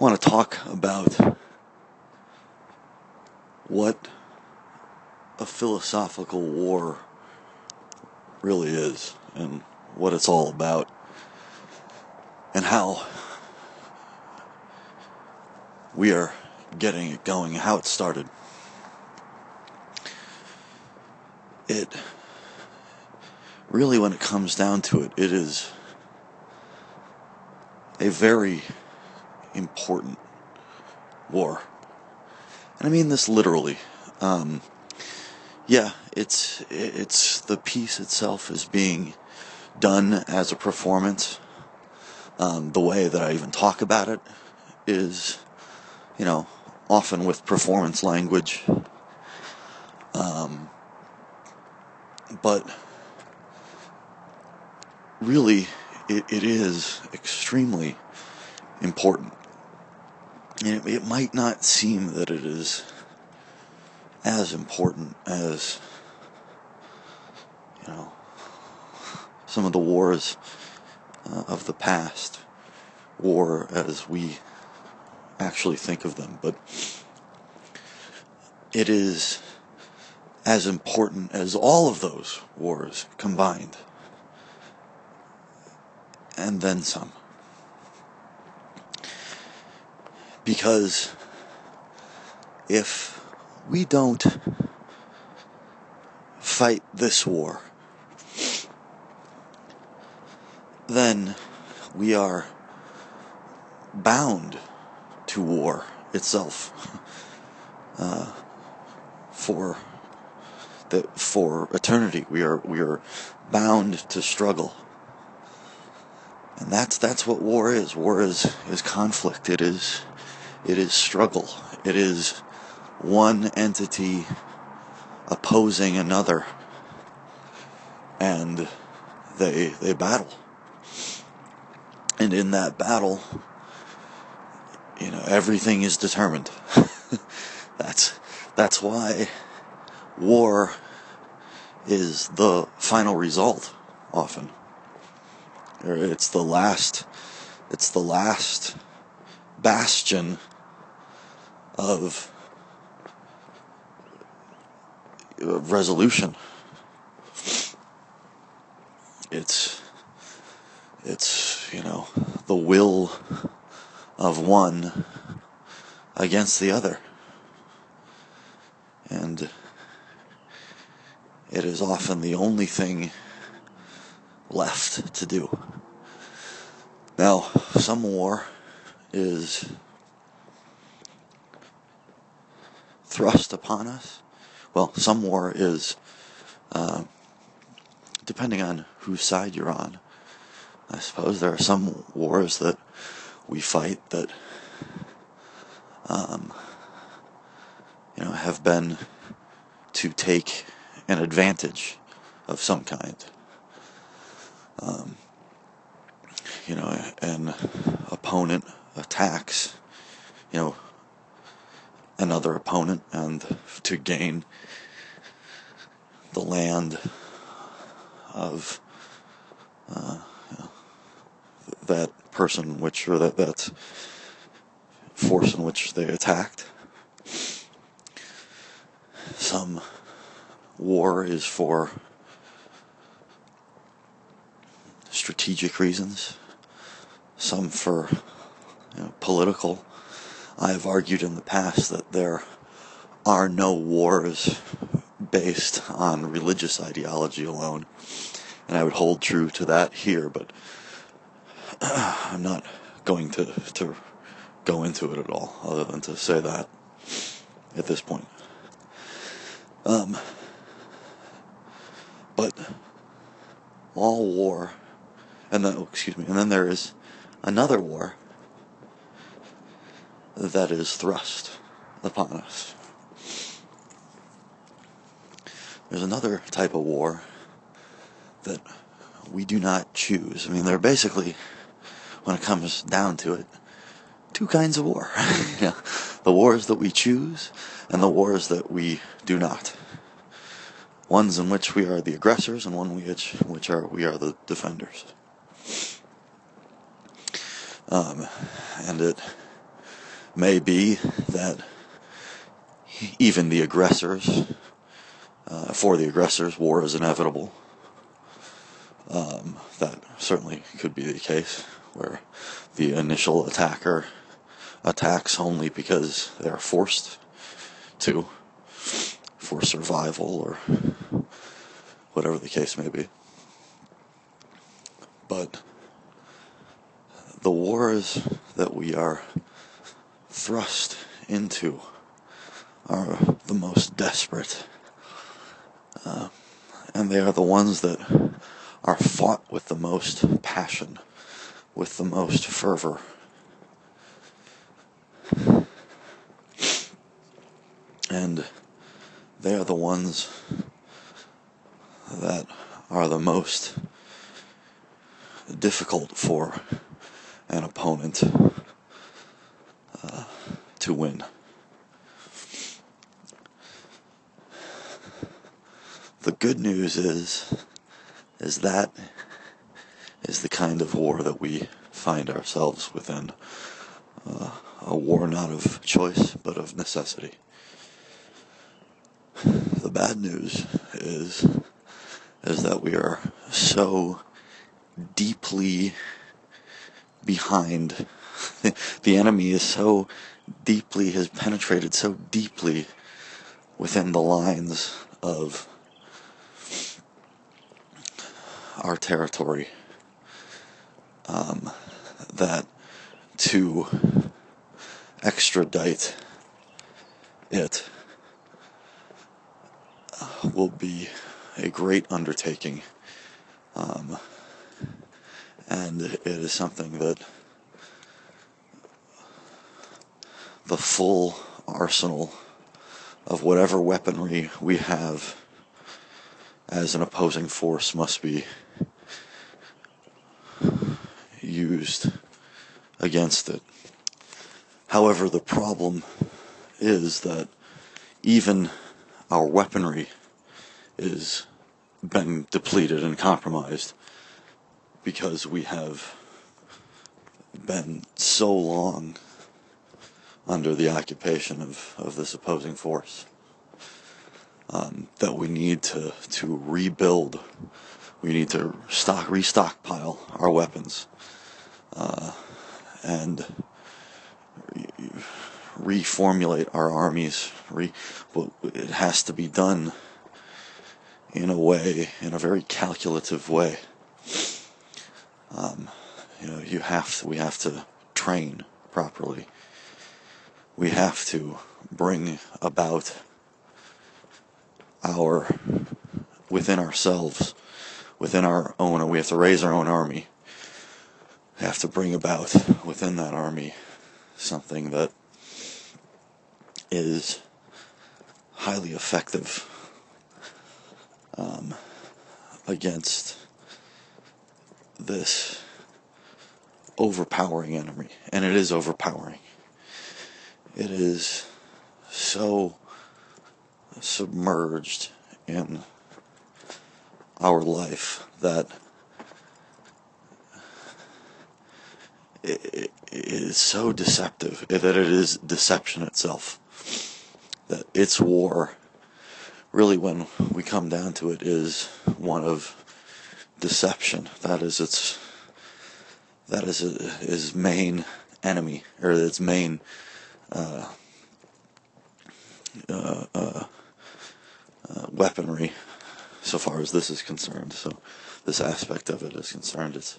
want to talk about what a philosophical war really is and what it's all about and how we are getting it going, how it started. It really, when it comes down to it, it is a very important war. And I mean this literally. Um, yeah, it's it's the piece itself is being done as a performance. Um, the way that I even talk about it is, you know, often with performance language. Um, but really, it, it is extremely important. And it, it might not seem that it is as important as, you know, some of the wars uh, of the past, war as we actually think of them, but it is as important as all of those wars combined, and then some. Because if we don't fight this war, then we are bound to war itself uh, for the for eternity. We are we are bound to struggle, and that's that's what war is. War is is conflict. It is it is struggle. It is one entity opposing another, and they they battle. And in that battle, you know, everything is determined. that's that's why war is the final result often. It's the last it's the last bastion of resolution. It's it's you know the will of one against the other. And it is often the only thing left to do. Now, some war is thrust upon us. Well, some war is, uh, depending on whose side you're on. I suppose there are some wars that we fight that um, you know have been to take an advantage of some kind. Um, you know, an opponent attacks, you know, another opponent and to gain the land of uh, that person which or that that force in which they attacked. Some war is for strategic reasons, some for you know, political. I have argued in the past that there are no wars based on religious ideology alone, and I would hold true to that here, but I'm not going to to go into it at all, other than to say that at this point. Um, but all war, and then oh, excuse me, and then there is another war that is thrust upon us. There's another type of war that we do not choose. I mean, there are basically when it comes down to it, two kinds of war. the wars that we choose and the wars that we do not. Ones in which we are the aggressors and one which which are we are the defenders. Um, and it may be that even the aggressors, uh, for the aggressors, war is inevitable. Um, that certainly could be the case, where the initial attacker attacks only because they are forced to, for survival or whatever the case may be. But the wars that we are thrust into are the most desperate. Uh, and they are the ones that are fought with the most passion, with the most fervor. And they are the ones that are the most difficult for an opponent to win. The good news is is that is the kind of war that we find ourselves within. Uh, a war not of choice, but of necessity. The bad news is is that we are so deeply behind. the enemy is so deeply, has penetrated so deeply within the lines of our territory um, that to extradite it will be a great undertaking. Um, and it is something that the full arsenal of whatever weaponry we have as an opposing force must be used against it. However, the problem is that even our weaponry is been depleted and compromised because we have been so long under the occupation of, of this opposing force um, that we need to, to rebuild. We need to stock, restockpile our weapons uh, and re- reformulate our armies. Re- but it has to be done in a way, in a very calculative way. Um, you know, you have to, we have to train properly. We have to bring about our within ourselves, within our own, we have to raise our own army. We have to bring about within that army something that is highly effective um, against this overpowering enemy. And it is overpowering. It is so submerged in our life that it, is so deceptive that it is deception itself. That its war, really, when we come down to it, is one of deception. That is its that is his main enemy or its main uh, uh, uh, uh, weaponry, so far as this is concerned. So, this aspect of it is concerned. It's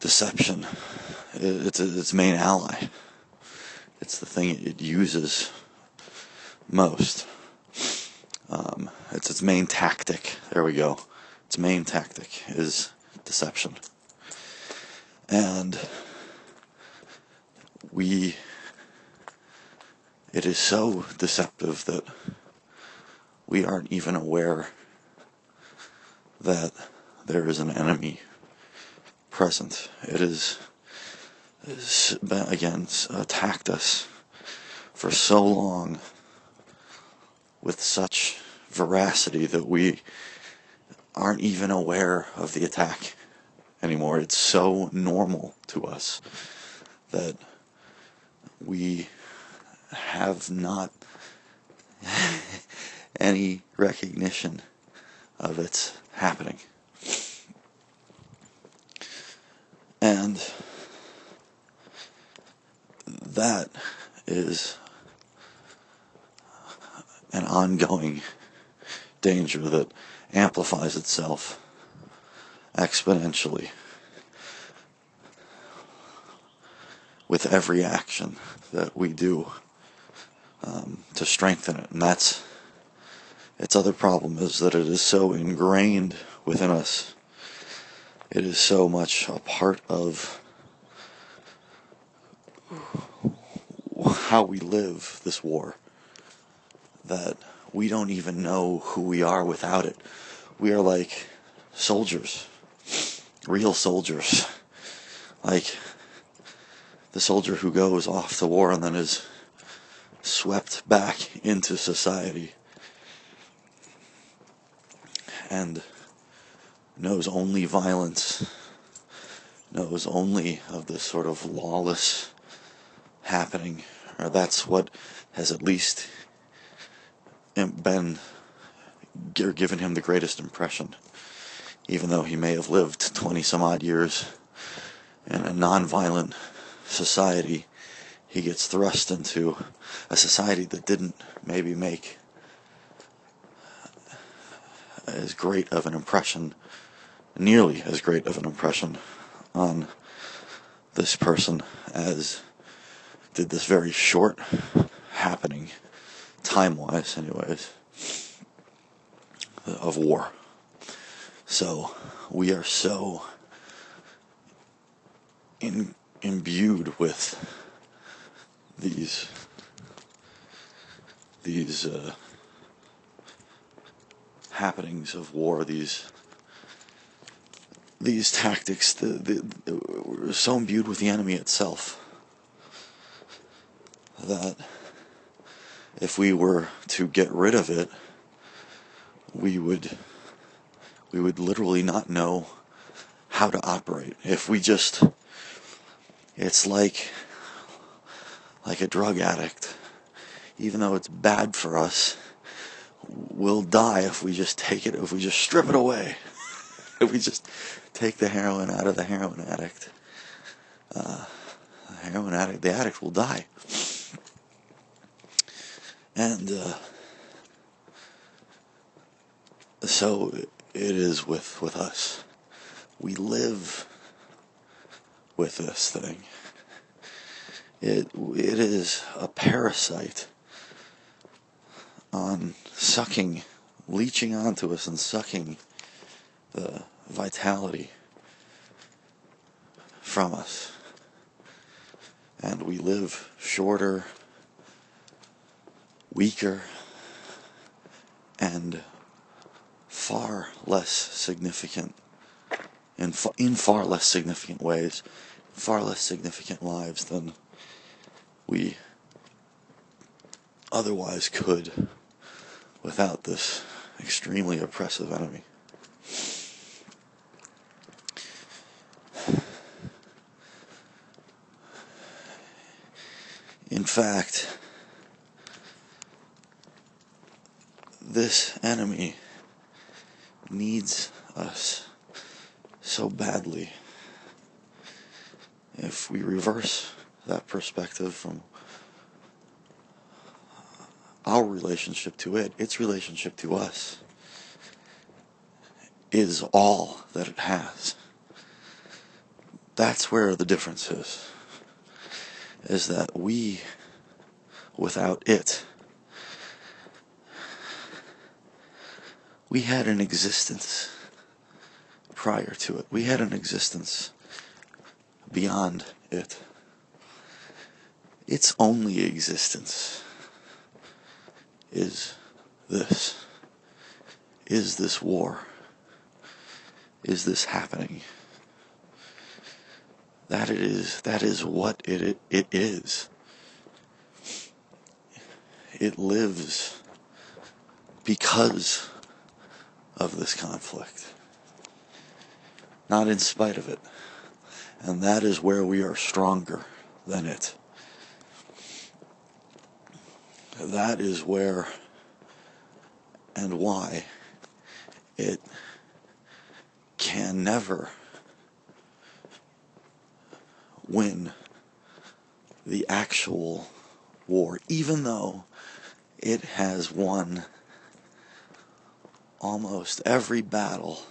deception. It's its main ally. It's the thing it uses most. Um, it's its main tactic. There we go. Its main tactic is deception. And we, it is so deceptive that we aren't even aware that there is an enemy present. It is again attacked us for so long with such veracity that we aren't even aware of the attack anymore. It's so normal to us that we have not any recognition of its happening. And that is an ongoing danger that amplifies itself exponentially with every action that we do um, to strengthen it. And that's its other problem is that it is so ingrained within us. It is so much a part of how we live this war that we don't even know who we are without it. We are like soldiers, real soldiers. Like the soldier who goes off to war and then is swept back into society. And knows only violence, knows only of this sort of lawless happening, or that's what has at least been given him the greatest impression, even though he may have lived 20 some odd years in a non-violent society, he gets thrust into a society that didn't maybe make as great of an impression, nearly as great of an impression on this person as did this very short happening, time wise, anyways, of war. So we are so in, imbued with these these uh, happenings of war, these these tactics, the, the, the, so imbued with the enemy itself that if we were to get rid of it, we would we would literally not know how to operate. If we just it's like like a drug addict. Even though it's bad for us, we'll die if we just take it, if we just strip it away. if we just take the heroin out of the heroin addict. Uh, the heroin addict, the addict will die. And uh, so it is with, with us. We live with this thing. It, it is a parasite on sucking, leeching onto us and sucking the vitality from us. And we live shorter, weaker, and far less significant, in, in far less significant ways, far less significant lives than we otherwise could without this extremely oppressive enemy. In fact, this enemy needs us so badly. If we reverse that perspective from our relationship to it, its relationship to us, is all that it has. That's where the difference is. Is that we, without it, we had an existence prior to it. We had an existence beyond it. Its only existence is this? Is this war? Is this happening? That it is, that is what it, it, is. It lives because of this conflict, not in spite of it. And that is where we are stronger than it. That is where and why it can never win the actual war, even though it has won almost every battle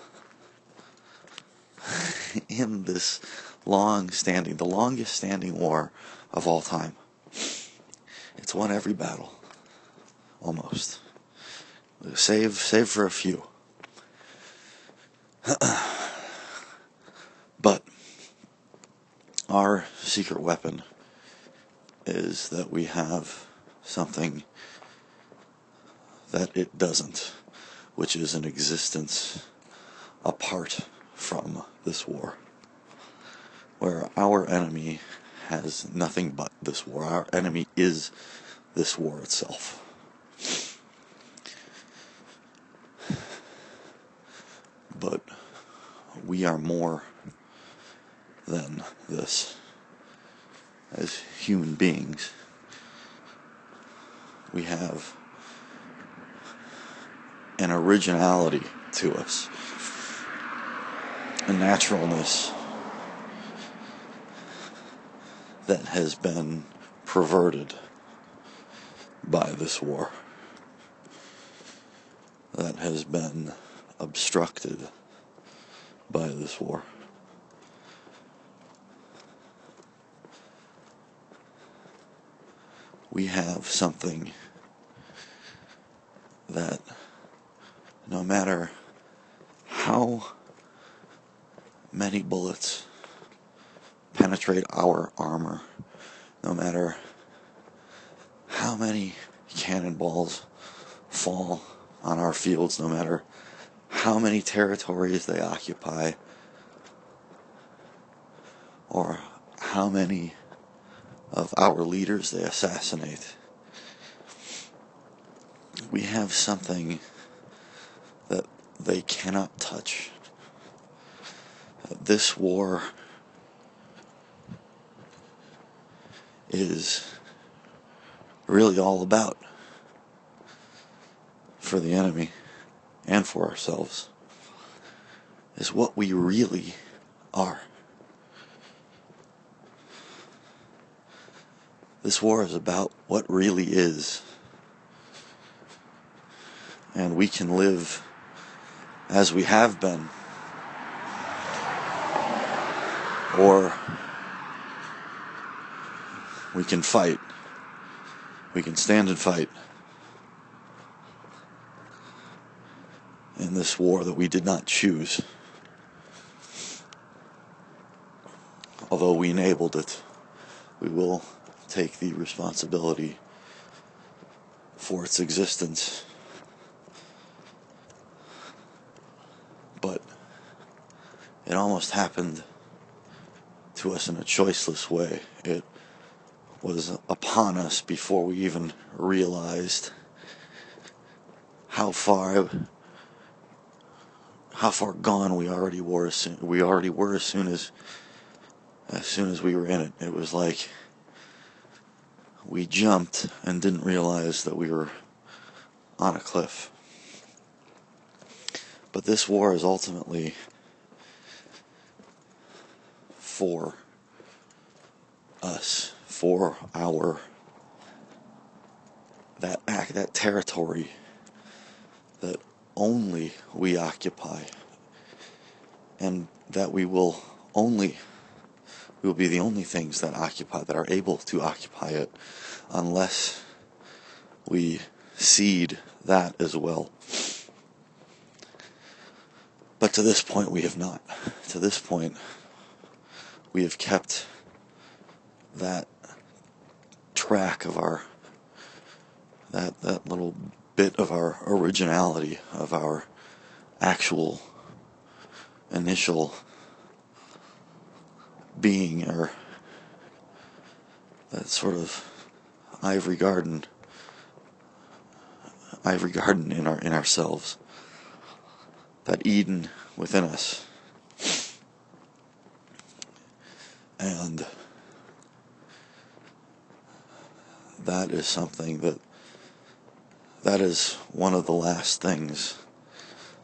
in this long standing, the longest standing war of all time. It's won every battle. Almost. Save save for a few. but our secret weapon is that we have something that it doesn't, which is an existence apart from this war. Where our enemy has nothing but this war. Our enemy is this war itself. But we are more than this. As human beings, we have an originality to us, a naturalness that has been perverted by this war, that has been obstructed by this war. We have something that no matter how many bullets penetrate our armor, no matter how many cannonballs fall on our fields, no matter how many territories they occupy, or how many of our leaders they assassinate. We have something that they cannot touch. This war is really all about for the enemy and for ourselves is what we really are. This war is about what really is. And we can live as we have been. Or we can fight. We can stand and fight. In this war that we did not choose. Although we enabled it, we will take the responsibility for its existence. But it almost happened to us in a choiceless way. It was upon us before we even realized how far how far gone we already were we already were as soon as as soon as we were in it. It was like we jumped and didn't realize that we were on a cliff. But this war is ultimately for us for our that act that territory that only we occupy and that we will only we will be the only things that occupy that are able to occupy it unless we cede that as well. But to this point we have not. To this point we have kept that track of our that that little bit of our originality of our actual initial being or that sort of ivory garden ivory garden in our in ourselves that Eden within us. And that is something that that is one of the last things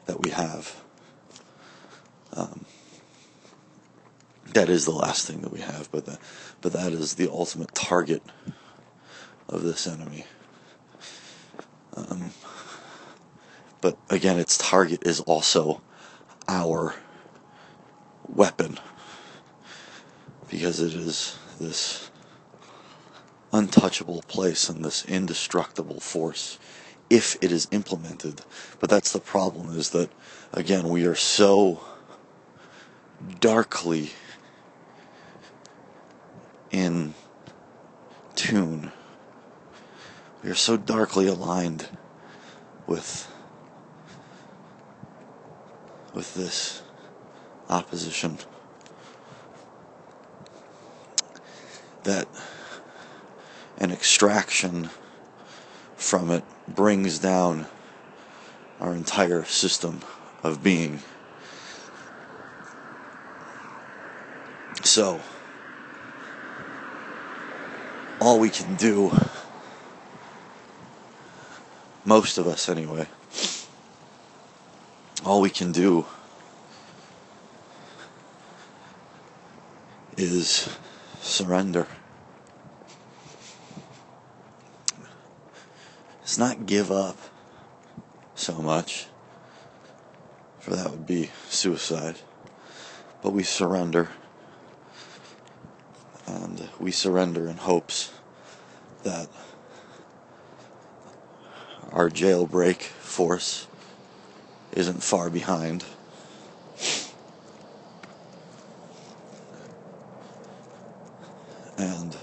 that we have. Um, that is the last thing that we have, but but that is the ultimate target of this enemy. Um, but again, its target is also our weapon because it is this untouchable place and this indestructible force if it is implemented. But that's the problem is that, again, we are so darkly in tune. We are so darkly aligned with with this opposition that an extraction from it brings down our entire system of being. So, all we can do, most of us anyway, all we can do is surrender. It's not give up so much, for that would be suicide, but we surrender and we surrender in hopes that our jailbreak force isn't far behind. And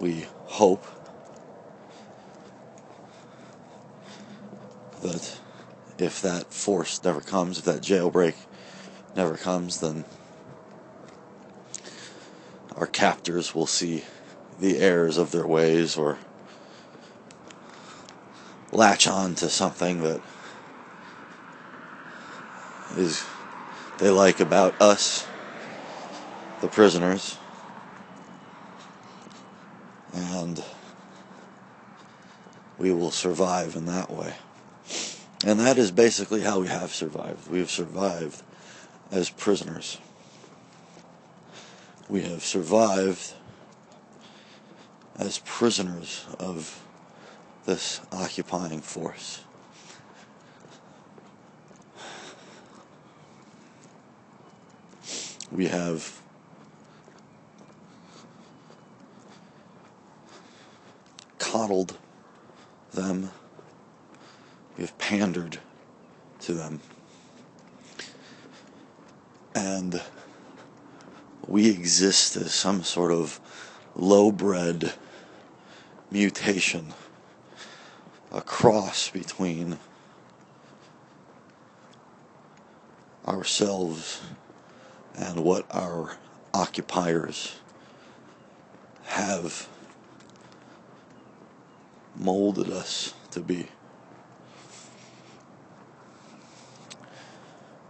we hope that if never comes, if that jailbreak never comes, then our captors will see the errors of their ways or latch on to something that is they like about us, the prisoners, and we will survive in that way. And that is basically how we have survived. We have survived as prisoners. We have survived as prisoners of this occupying force. We have coddled them we have pandered to them. And we exist as some sort of low bred mutation, a cross between ourselves and what our occupiers have molded us to be.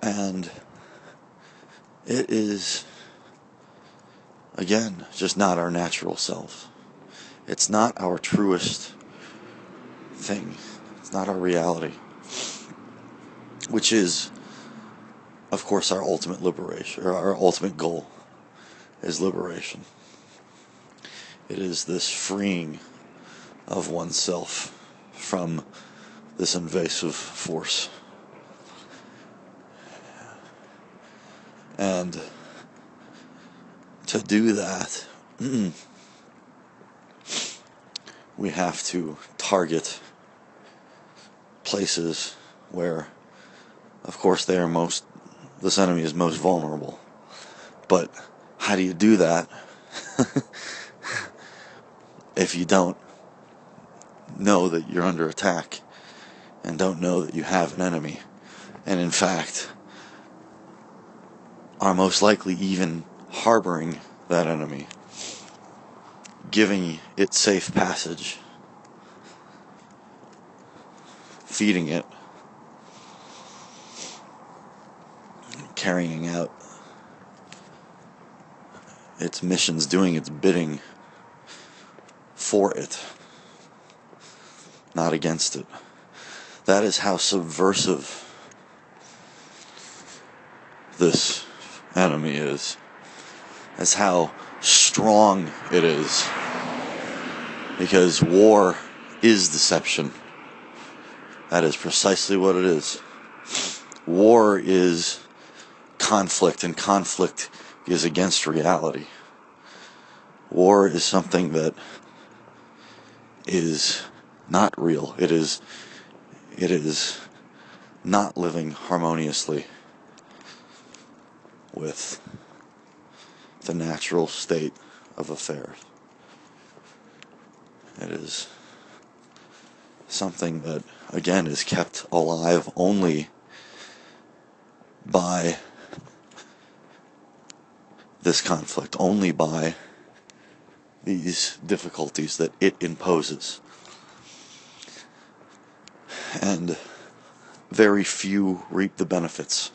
And it is, again, just not our natural self. It's not our truest thing. It's not our reality. Which is, of course, our ultimate liberation, or our ultimate goal is liberation. It is this freeing of oneself from this invasive force. And to do that, we have to target places where, of course, they are most, this enemy is most vulnerable. But how do you do that if you don't know that you're under attack and don't know that you have an enemy? And in fact, are most likely even harboring that enemy, giving it safe passage, feeding it, carrying out its missions, doing its bidding for it, not against it. That is how subversive this enemy is. That's how strong it is. Because war is deception. That is precisely what it is. War is conflict, and conflict is against reality. War is something that is not real. It is it is not living harmoniously with the natural state of affairs. It is something that, again, is kept alive only by this conflict, only by these difficulties that it imposes. And very few reap the benefits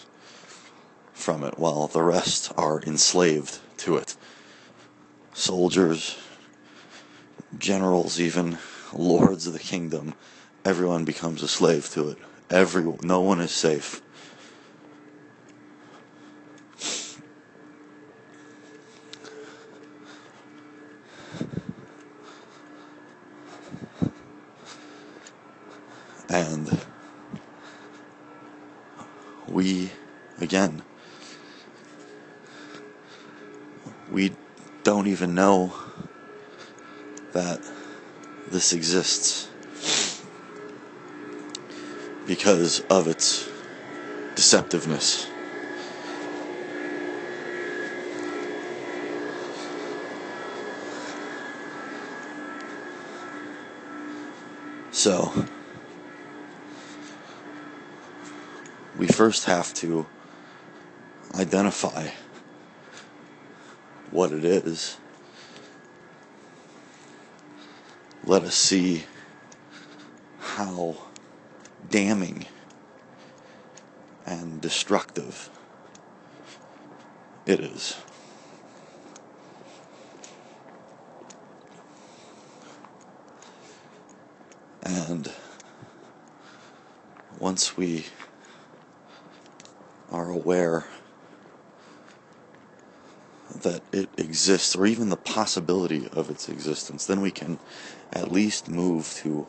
from it, while the rest are enslaved to it. Soldiers, generals, even lords of the kingdom, everyone becomes a slave to it. Every, no one is safe. And we, again, we don't even know that this exists because of its deceptiveness. So, we first have to identify what it is. Let us see how damning and destructive it is. And once we are aware that it exists, or even the possibility of its existence, then we can at least move to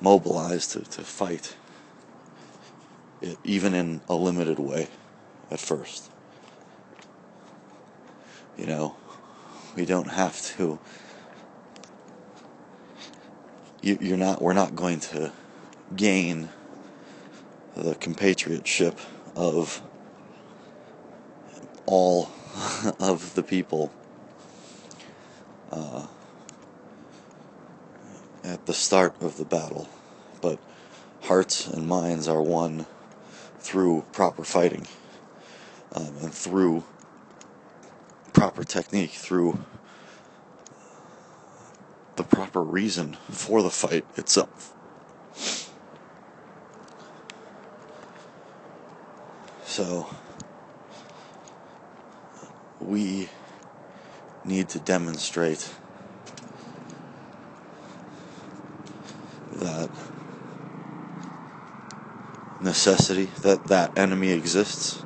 mobilize to, to fight it, even in a limited way at first. You know, we don't have to. You, you're not. We're not going to gain the compatriotship of all of the people uh, at the start of the battle, but hearts and minds are won through proper fighting um, and through proper technique, through the proper reason for the fight itself. So, we need to demonstrate that necessity, that that enemy exists,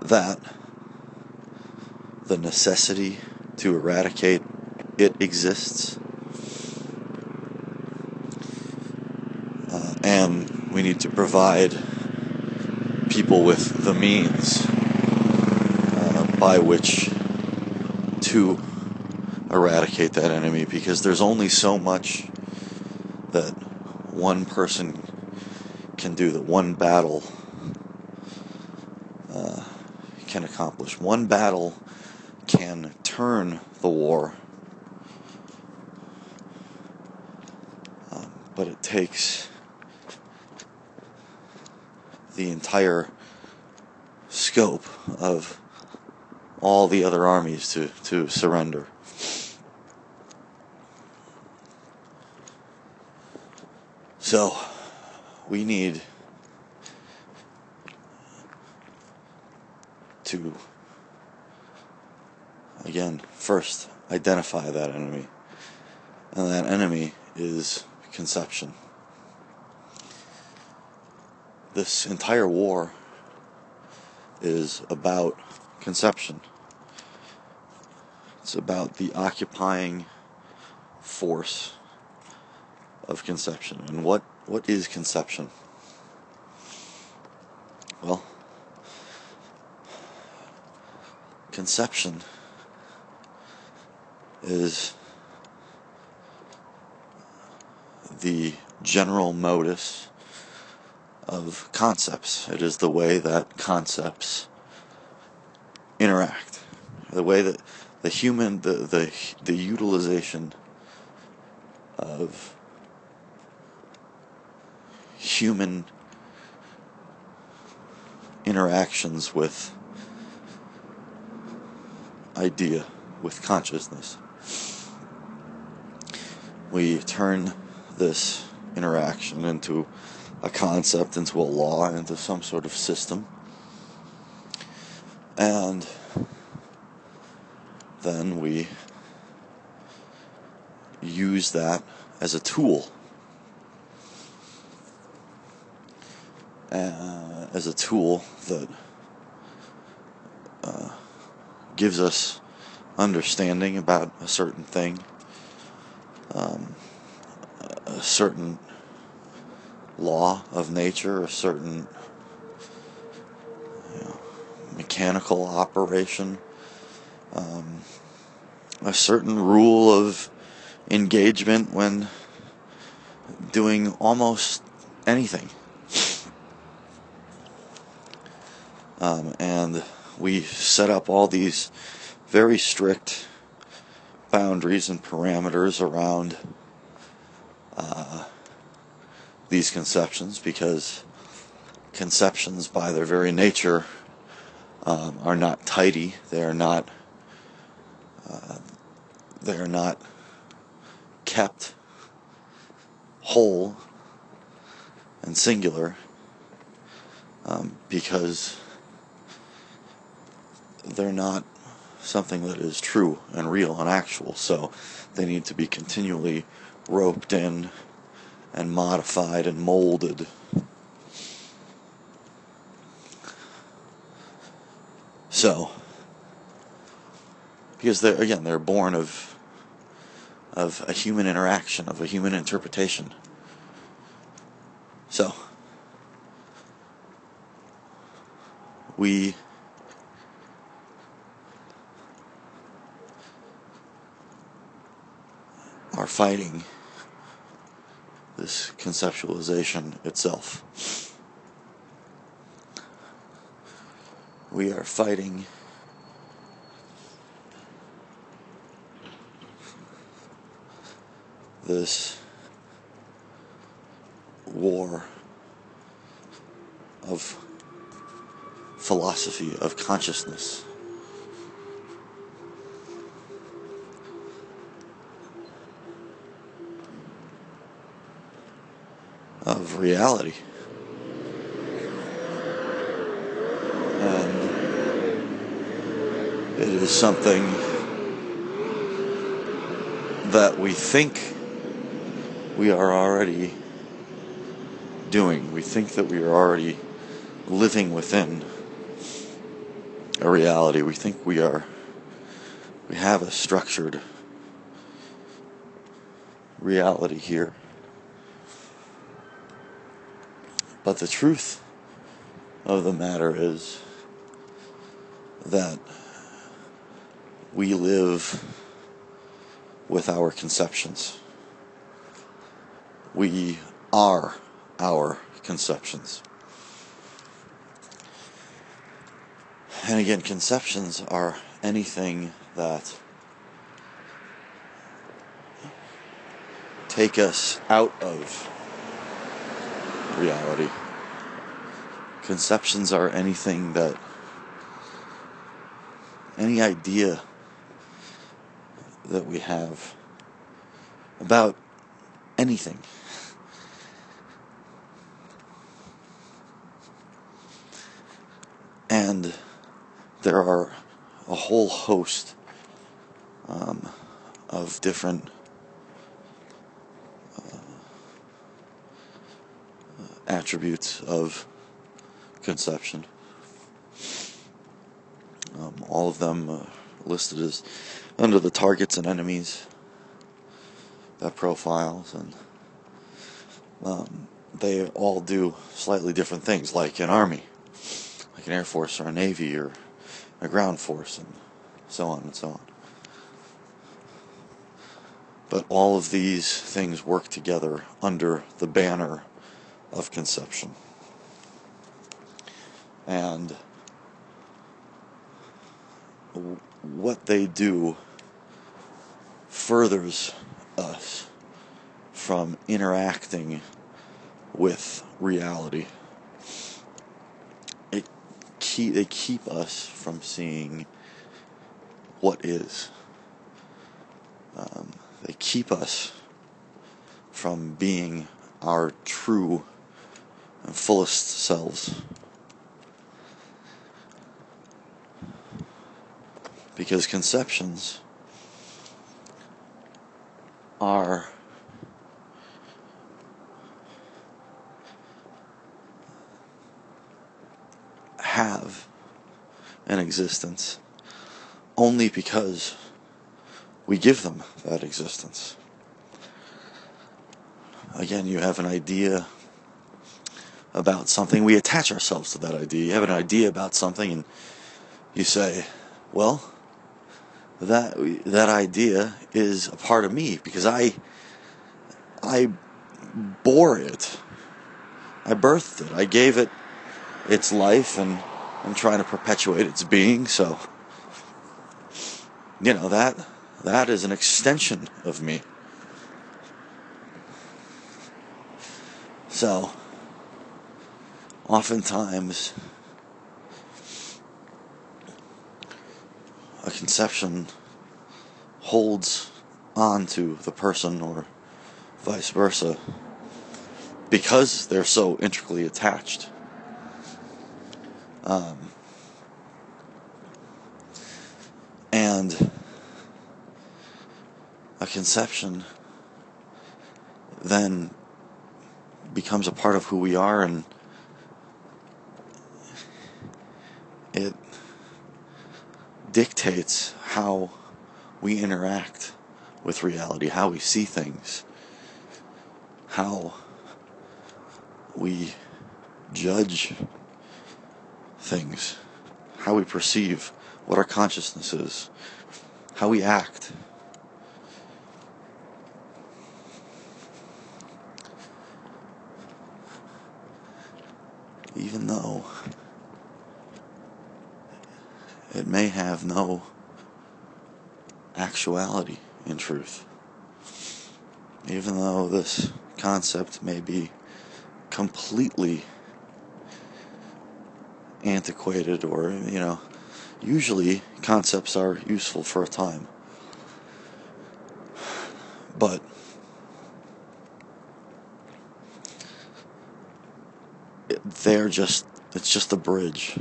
that the necessity to eradicate it exists, uh, and we need to provide people with the means by which to eradicate that enemy because there's only so much that one person can do, that one battle uh, can accomplish. One battle can turn the war, um, but it takes the entire scope of all the other armies to, to surrender. So, we need to, again, first identify that enemy And that enemy is conception. This entire war is about conception. About the occupying force of conception. And what, what is conception? Well, conception is the general modus of concepts. It is the way that concepts interact, the way that the human, the the the utilization of human interactions with idea, with consciousness. We turn this interaction into a concept, into a law, into some sort of system. And then we use that as a tool. Uh, as a tool that uh, gives us understanding about a certain thing, um, a certain law of nature, a certain you know, mechanical operation, um, a certain rule of engagement when doing almost anything. Um, and we set up all these very strict boundaries and parameters around uh, these conceptions because conceptions, by their very nature, um, are not tidy. They are not. Uh, they are not kept whole and singular um, because they're not something that is true and real and actual. So they need to be continually roped in and modified and molded. So, because they're again they're born of of a human interaction, of a human interpretation. So, we are fighting this conceptualization itself. We are fighting this war of philosophy, of consciousness. of reality. And it is something that we think we are already doing. We think that we are already living within a reality. We think we are, we have a structured reality here. But the truth of the matter is that we live with our conceptions. We are our conceptions. And again, conceptions are anything that take us out of reality. Conceptions are anything that, any idea that we have about anything. and there are a whole host um, of different uh, attributes of conception. Um, all of them uh, listed as under the targets and enemies that profiles, and um, they all do slightly different things, like an army like an air force or a navy or a ground force and so on and so on but all of these things work together under the banner of conception and what they do furthers us from interacting with reality. They keep us from seeing what is. Um, they keep us from being our true and fullest selves. Because conceptions are have an existence only because we give them that existence. Again, you have an idea about something, we attach ourselves to that idea. You have an idea about something, and you say, Well, that that idea is a part of me because I I bore it. I birthed it. I gave it its life and I'm trying to perpetuate its being, so you know that that is an extension of me. So oftentimes a conception holds on to the person or vice versa because they're so intricately attached. Um, and a conception then becomes a part of who we are and it dictates how we interact with reality, how we see things, how we judge things, how we perceive, what our consciousness is, how we act. Even though it may have no actuality in truth. Even though this concept may be completely antiquated or, you know, usually concepts are useful for a time. But they're just, it's just a bridge.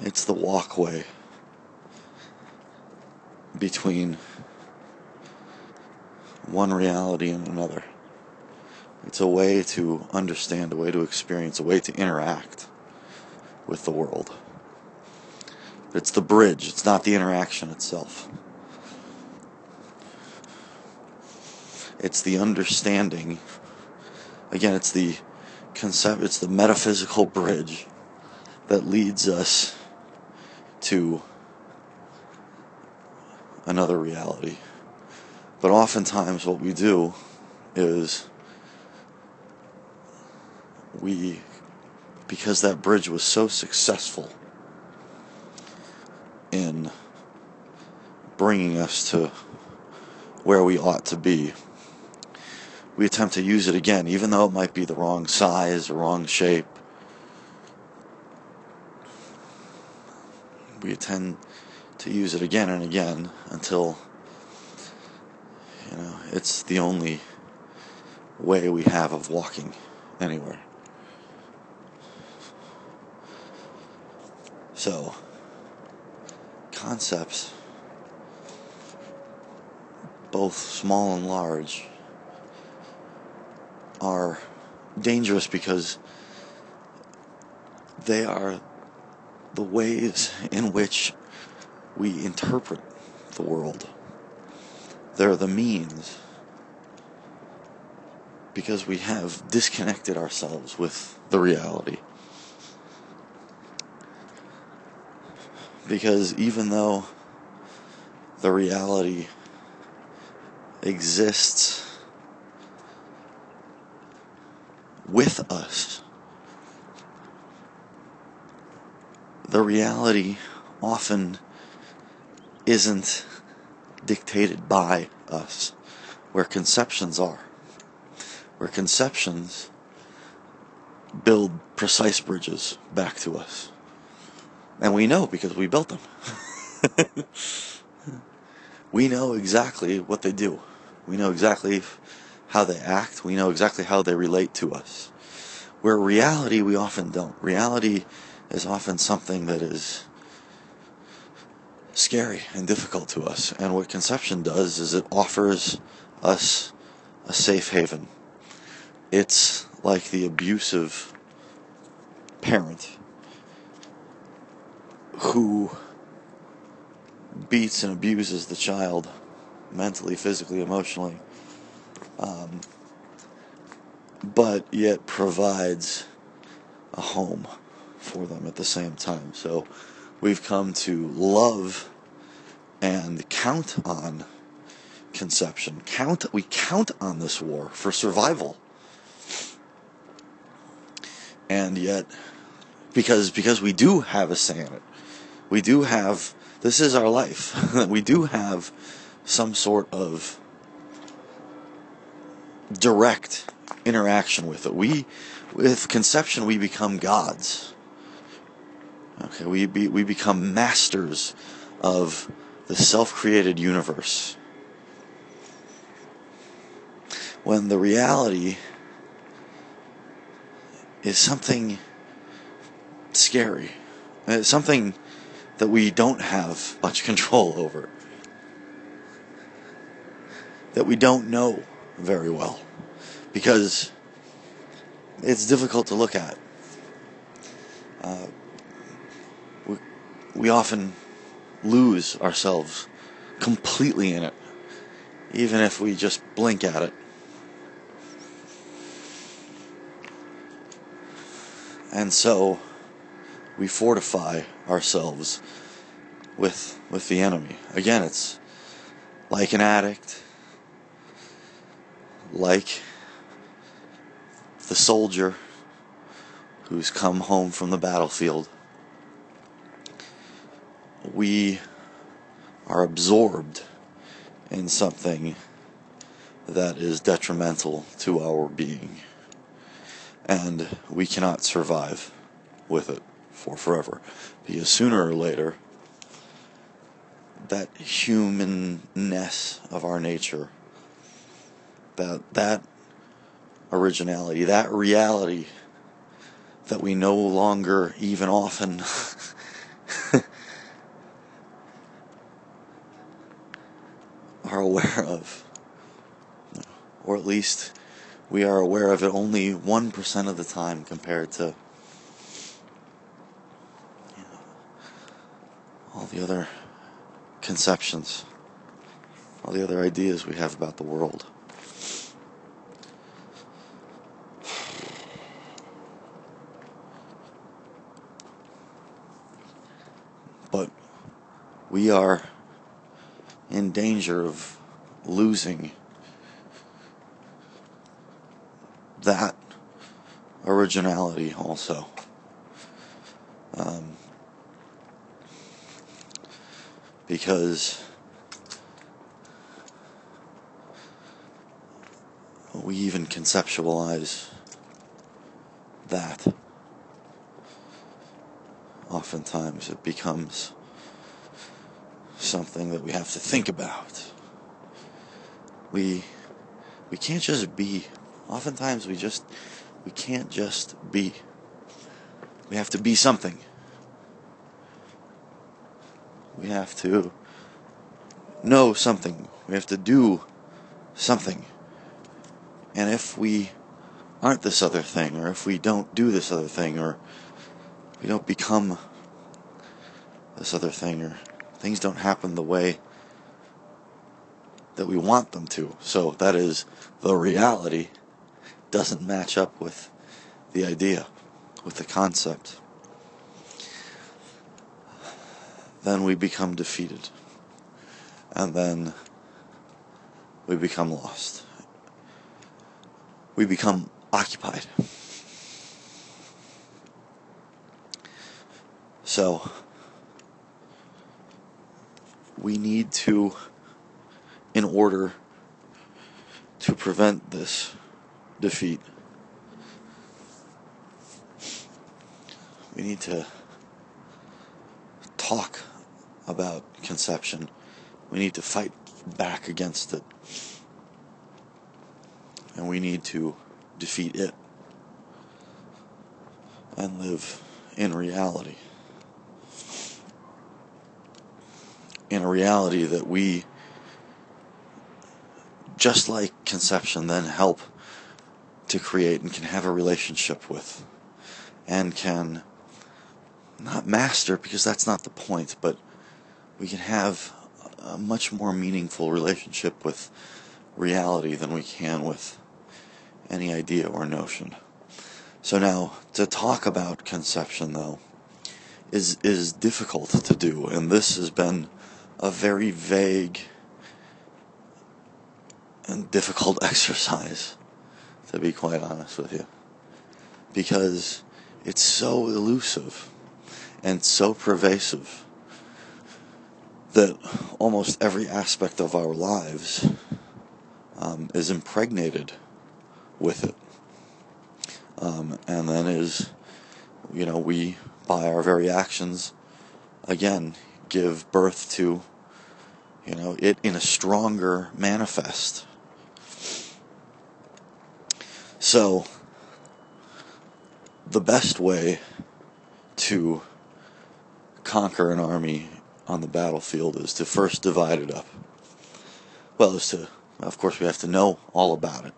It's the walkway between one reality and another. It's a way to understand, a way to experience, a way to interact with the world. It's the bridge, it's not the interaction itself. It's the understanding. Again, it's the concept, it's the metaphysical bridge that leads us to another reality. But oftentimes, what we do is we, because that bridge was so successful in bringing us to where we ought to be, we attempt to use it again, even though it might be the wrong size, the wrong shape. We attend to use it again and again until you know it's the only way we have of walking anywhere. So, concepts, both small and large, are dangerous because they are the ways in which we interpret the world. They're the means because we have disconnected ourselves with the reality. Because even though the reality exists with us, the reality often isn't dictated by us, where conceptions are. Where conceptions build precise bridges back to us. And we know because we built them. we know exactly what they do. We know exactly how they act. We know exactly how they relate to us. Where reality, we often don't. Reality is often something that is scary and difficult to us. And what conception does is it offers us a safe haven. It's like the abusive parent who beats and abuses the child mentally, physically, emotionally, um, but yet provides a home for them at the same time. So we've come to love and count on conception. Count we count on this war for survival. And yet because because we do have a say in it. We do have this is our life. we do have some sort of direct interaction with it. We with conception we become gods. Okay, we be, we become masters of the self-created universe. When the reality is something scary. It's something that we don't have much control over. That we don't know very well. Because it's difficult to look at. Uh, we, we often lose ourselves completely in it, even if we just blink at it. And so we fortify ourselves with with the enemy. Again, it's like an addict, like the soldier who's come home from the battlefield. We are absorbed in something that is detrimental to our being. And we cannot survive with it for forever. Because sooner or later, that humanness of our nature, that that originality, that reality that we no longer even often are aware of, or at least we are aware of it only 1% of the time compared to all the other conceptions, all the other ideas we have about the world. But we are in danger of losing that originality also. Um, because we even conceptualize that. Oftentimes it becomes something that we have to think about. We we can't just be. Oftentimes we just we can't just be. We have to be something. We have to know something. We have to do something. And if we aren't this other thing, or if we don't do this other thing, or we don't become this other thing, or things don't happen the way that we want them to. So that is the reality doesn't match up with the idea, with the concept. Then we become defeated. And then we become lost. We become occupied. So, we need to, in order to prevent this defeat, we need to talk about conception. We need to fight back against it. And we need to defeat it and live in reality. In a reality that we, just like conception, then help to create and can have a relationship with and can not master because that's not the point, but we can have a much more meaningful relationship with reality than we can with any idea or notion. So now to talk about conception though is is difficult to do and this has been a very vague and difficult exercise to be quite honest with you because it's so elusive and so pervasive that almost every aspect of our lives um, is impregnated with it. Um, and then is, you know, we, by our very actions, again, give birth to, you know, it in a stronger manifest. So, the best way to conquer an army on the battlefield is to first divide it up. Well, is to, of course, we have to know all about it.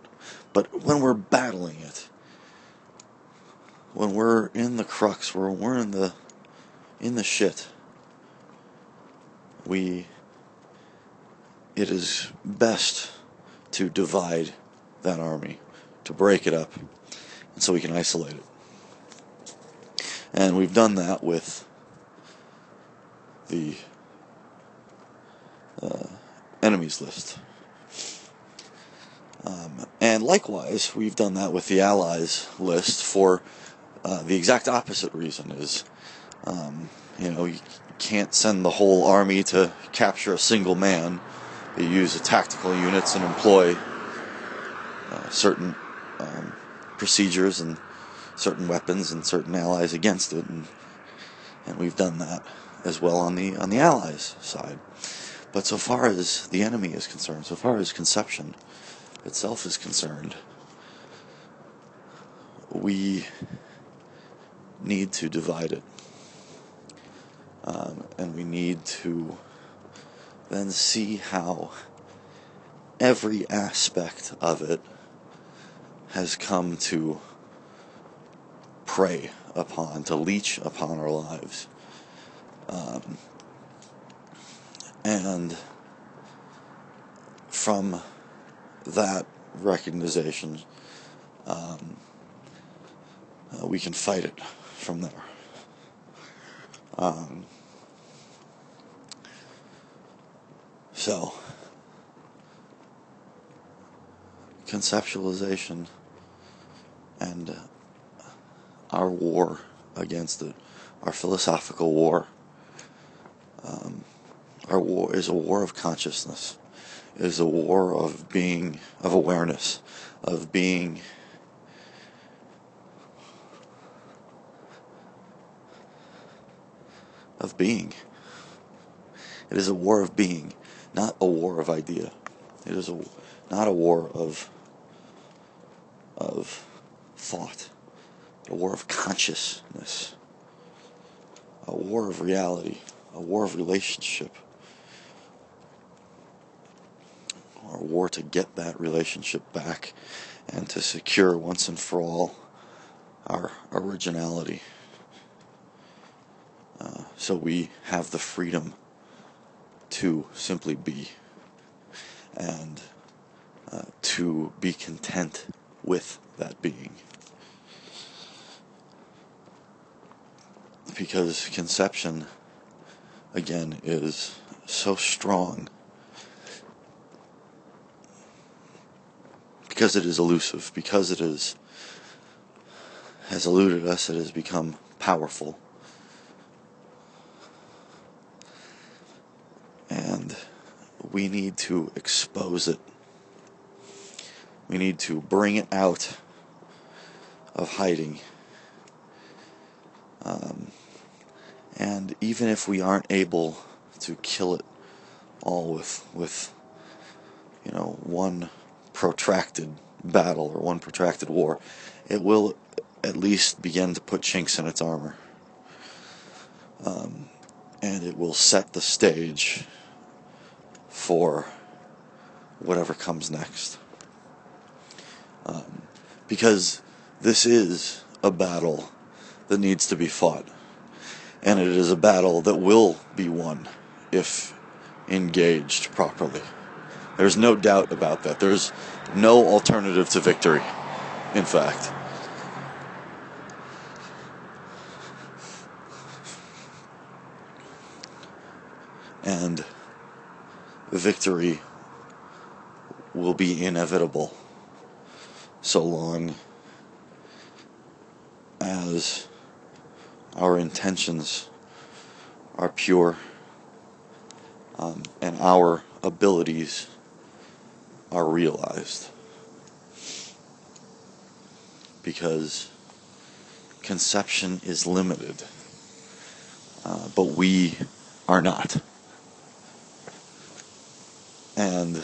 But when we're battling it, when we're in the crux, when we're in the in the shit, we it is best to divide that army, to break it up, and so we can isolate it. And we've done that with the uh, enemies list. Um, and likewise, we've done that with the allies list for uh, the exact opposite reason is, um, you know, you can't send the whole army to capture a single man. You use tactical units and employ uh, certain um, procedures and certain weapons and certain allies against it, and and we've done that as well on the on the allies side. But so far as the enemy is concerned, so far as conception itself is concerned, we need to divide it. Um, and we need to then see how every aspect of it has come to prey upon, to leech upon our lives. Um, and from that recognition, um, uh, we can fight it from there. Um, so, conceptualization and our war against it, our philosophical war. Um, our war is a war of consciousness, is a war of being, of awareness, of being. Of being. It is a war of being, not a war of idea. It is a, not a war of, of thought a war of consciousness, a war of reality, a war of relationship, or a war to get that relationship back and to secure once and for all our originality. Uh, so we have the freedom to simply be and uh, to be content with that being. Because conception, again, is so strong. Because it is elusive, because it is has eluded us, it has become powerful. And we need to expose it. We need to bring it out of hiding. Um, and even if we aren't able to kill it all with with you know one protracted battle or one protracted war, it will at least begin to put chinks in its armor. Um, and it will set the stage for whatever comes next. Um, because this is a battle that needs to be fought. And it is a battle that will be won if engaged properly. There's no doubt about that. There's no alternative to victory, in fact. And victory will be inevitable so long as our intentions are pure um, and our abilities are realized. Because conception is limited, uh, but we are not. And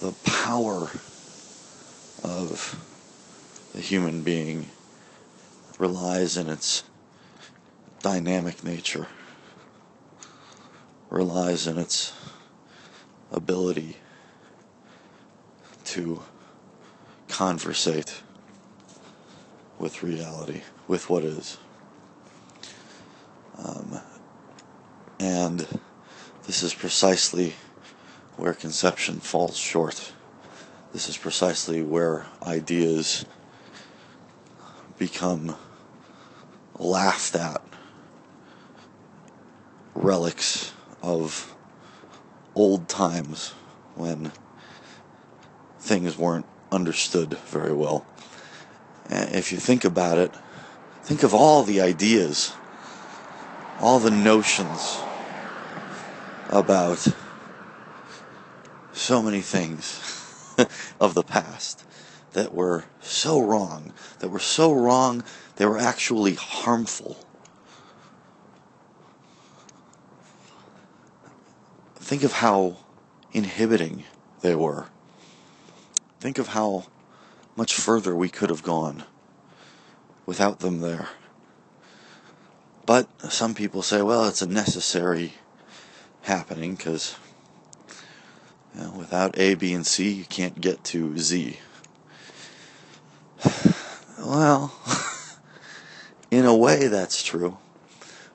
the power of the human being relies in its dynamic nature, relies in its ability to conversate with reality, with what is. Um, and this is precisely where conception falls short. This is precisely where ideas become laughed at relics of old times when things weren't understood very well. And if you think about it, think of all the ideas, all the notions about so many things of the past that were so wrong, that were so wrong, they were actually harmful. Think of how inhibiting they were. Think of how much further we could have gone without them there. But some people say, well, it's a necessary happening because you know, without A, B, and C, you can't get to Z. Well, in a way, that's true.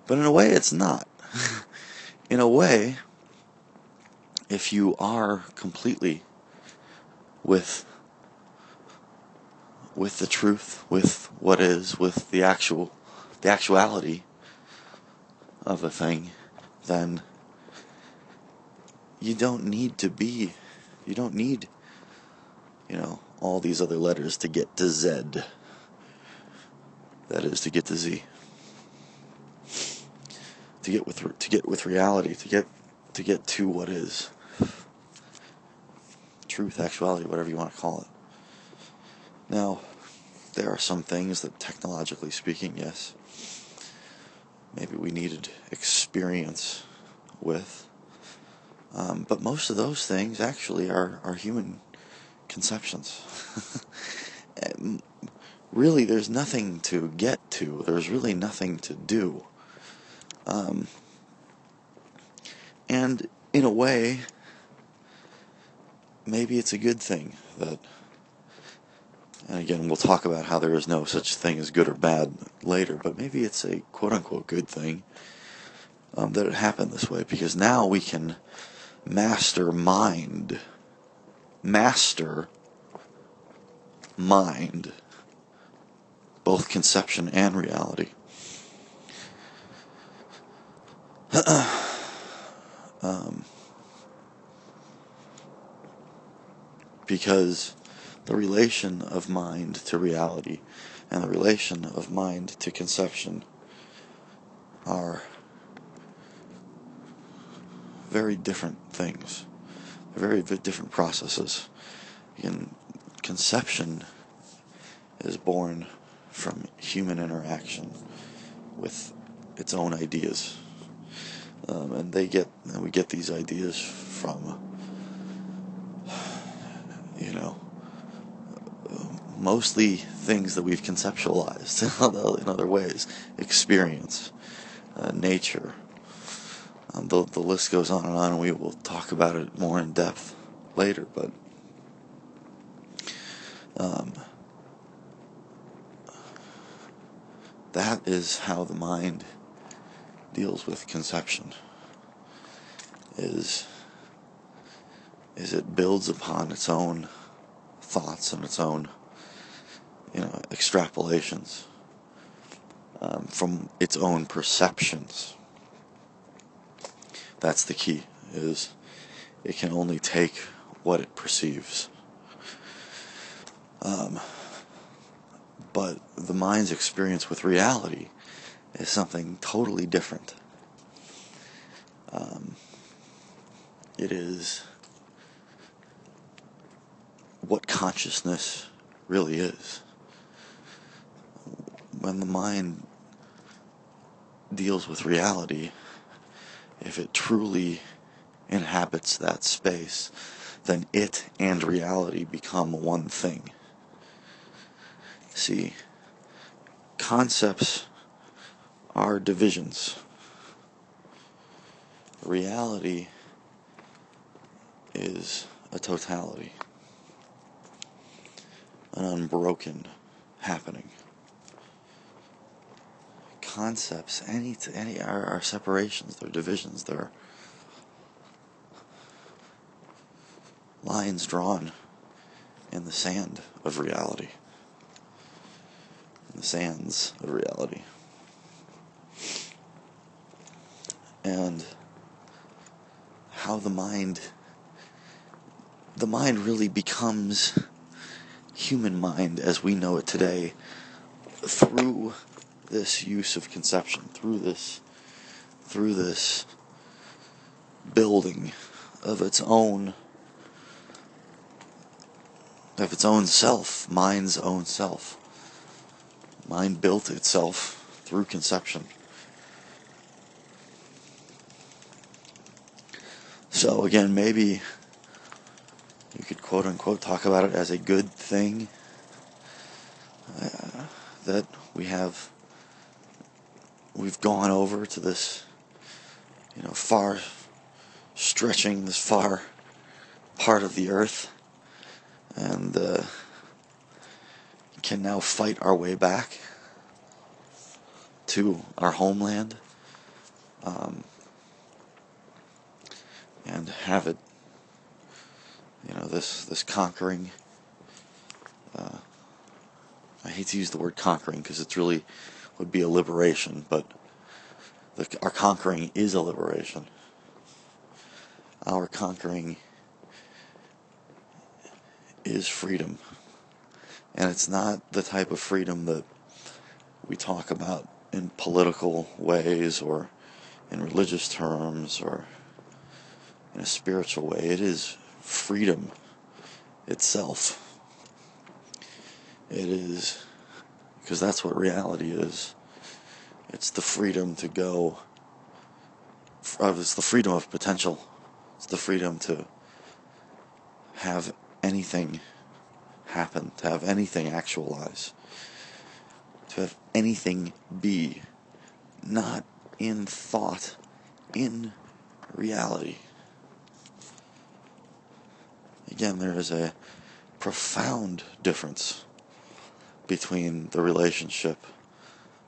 But in a way, it's not. in a way, if you are completely with with the truth, with what is, with the actual the actuality of a thing, then you don't need to be, you don't need, you know, all these other letters to get to Z. That is to get to Z. To get with to get with reality, to get to get to what is truth, actuality, whatever you want to call it. Now, there are some things that technologically speaking, yes, maybe we needed experience with um, but most of those things actually are, are human conceptions. really, there's nothing to get to, there's really nothing to do. Um, and in a way, maybe it's a good thing that and again we'll talk about how there is no such thing as good or bad later but maybe it's a quote unquote good thing um, that it happened this way because now we can master mind master mind both conception and reality. Um, because the relation of mind to reality and the relation of mind to conception are very different things, very, different processes. Again, conception is born from human interaction with its own ideas, um, and they get and we get these ideas from you know, mostly things that we've conceptualized in other ways experience, uh, nature. Um, the, the list goes on and on, and we will talk about it more in depth later, but. Um, that is how the mind deals with conception is is it builds upon its own thoughts and its own, you know, extrapolations um, from its own perceptions. That's the key. Is it can only take what it perceives. Um, but the mind's experience with reality is something totally different. Um, it is what consciousness really is. When the mind deals with reality, if it truly inhabits that space, then it and reality become one thing. See, concepts are divisions. Reality is a totality an unbroken happening. Concepts, any any are separations, they're divisions, they're lines drawn in the sand of reality. In the sands of reality. And how the mind the mind really becomes human mind as we know it today through this use of conception, through this, through this building of its own, of its own self, mind's own self. Mind built itself through conception. So again, maybe you could quote unquote talk about it as a good thing uh, that we have we've gone over to this you know far stretching this far part of the earth and uh, can now fight our way back to our homeland um, and have it you know this this conquering. Uh, I hate to use the word conquering because it's really would be a liberation, but the, our conquering is a liberation. Our conquering is freedom, and it's not the type of freedom that we talk about in political ways or in religious terms or in a spiritual way. It is freedom itself. It is, because that's what reality is. It's the freedom to go, uh, it's the freedom of potential. It's the freedom to have anything happen, to have anything actualize, to have anything be, not in thought, in reality. again, there is a profound difference between the relationship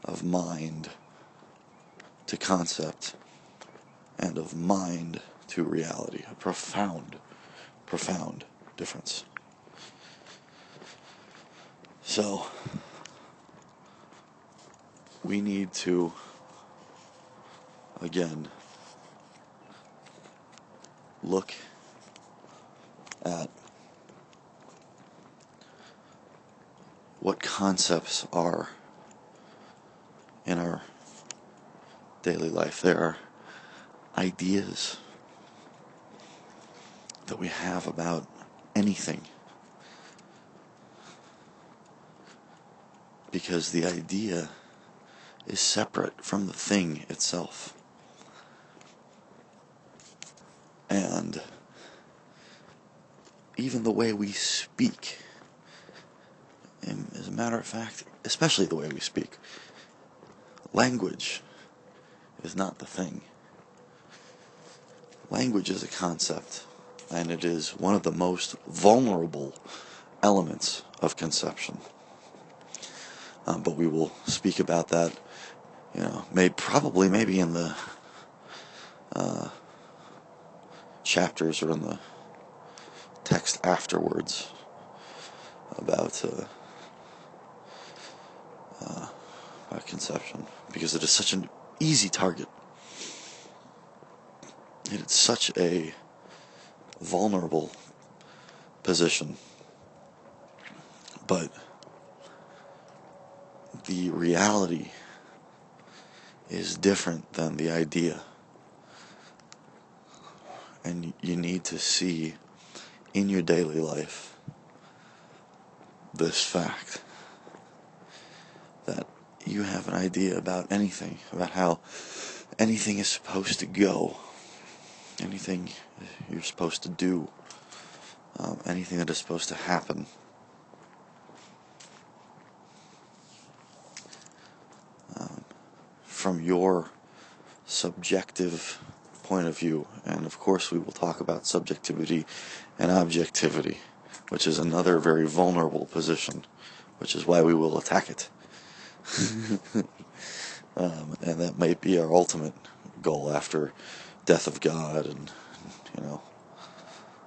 of mind to concept and of mind to reality. A profound, profound difference. So, we need to, again, look at what concepts are in our daily life. There are ideas that we have about anything. Because the idea is separate from the thing itself. And even the way we speak, a matter of fact, especially the way we speak, language is not the thing. Language is a concept, and it is one of the most vulnerable elements of conception. Um, but we will speak about that, you know, may probably maybe in the uh, chapters or in the text afterwards about uh, about conception because it is such an easy target. It's such a vulnerable position, but the reality is different than the idea. And you need to see in your daily life this fact that you have an idea about anything, about how anything is supposed to go, anything you're supposed to do, um, anything that is supposed to happen. Um, from your subjective point of view, and of course, we will talk about subjectivity and objectivity, which is another very vulnerable position, which is why we will attack it. um, and that might be our ultimate goal after death of God and you know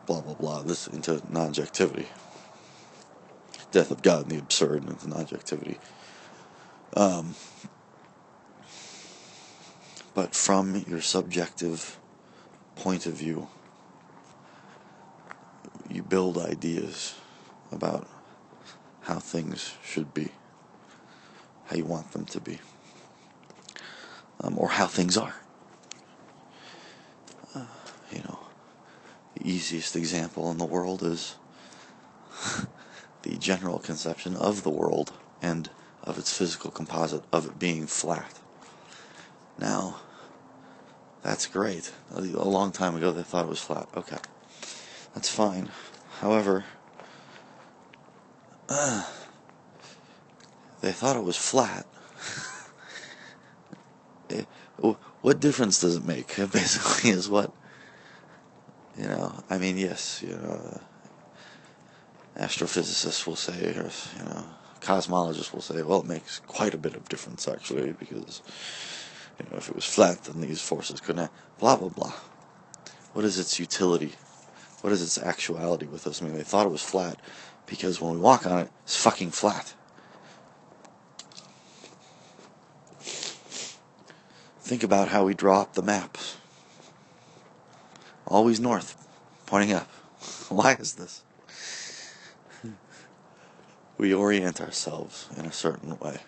blah blah blah this into non-objectivity. Death of God and the absurd into non-objectivity. Um, but from your subjective point of view you build ideas about how things should be how you want them to be, um, or how things are. Uh, you know, the easiest example in the world is the general conception of the world and of its physical composite, of it being flat. Now, that's great. A long time ago they thought it was flat. Okay. That's fine. However, uh, they thought it was flat. what difference does it make? Basically, is what you know. I mean, yes, you know, uh, astrophysicists will say, or you know, cosmologists will say, well, it makes quite a bit of difference actually, because you know, if it was flat, then these forces couldn't. Blah blah blah. What is its utility? What is its actuality with us? I mean, they thought it was flat because when we walk on it, it's fucking flat. Think about how we draw up the maps. Always north, pointing up. Why is this? We orient ourselves in a certain way.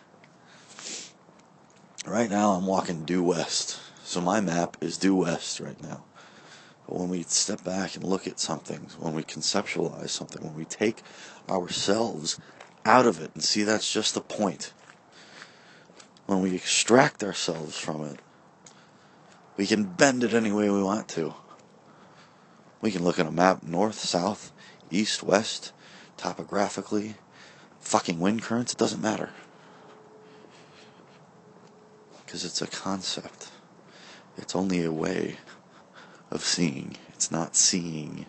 Right now, I'm walking due west, so my map is due west right now. But when we step back and look at something, when we conceptualize something, when we take ourselves out of it and see that's just the point, when we extract ourselves from it, we can bend it any way we want to. We can look at a map north, south, east, west, topographically, fucking wind currents, it doesn't matter. Because it's a concept. It's only a way of seeing. It's not seeing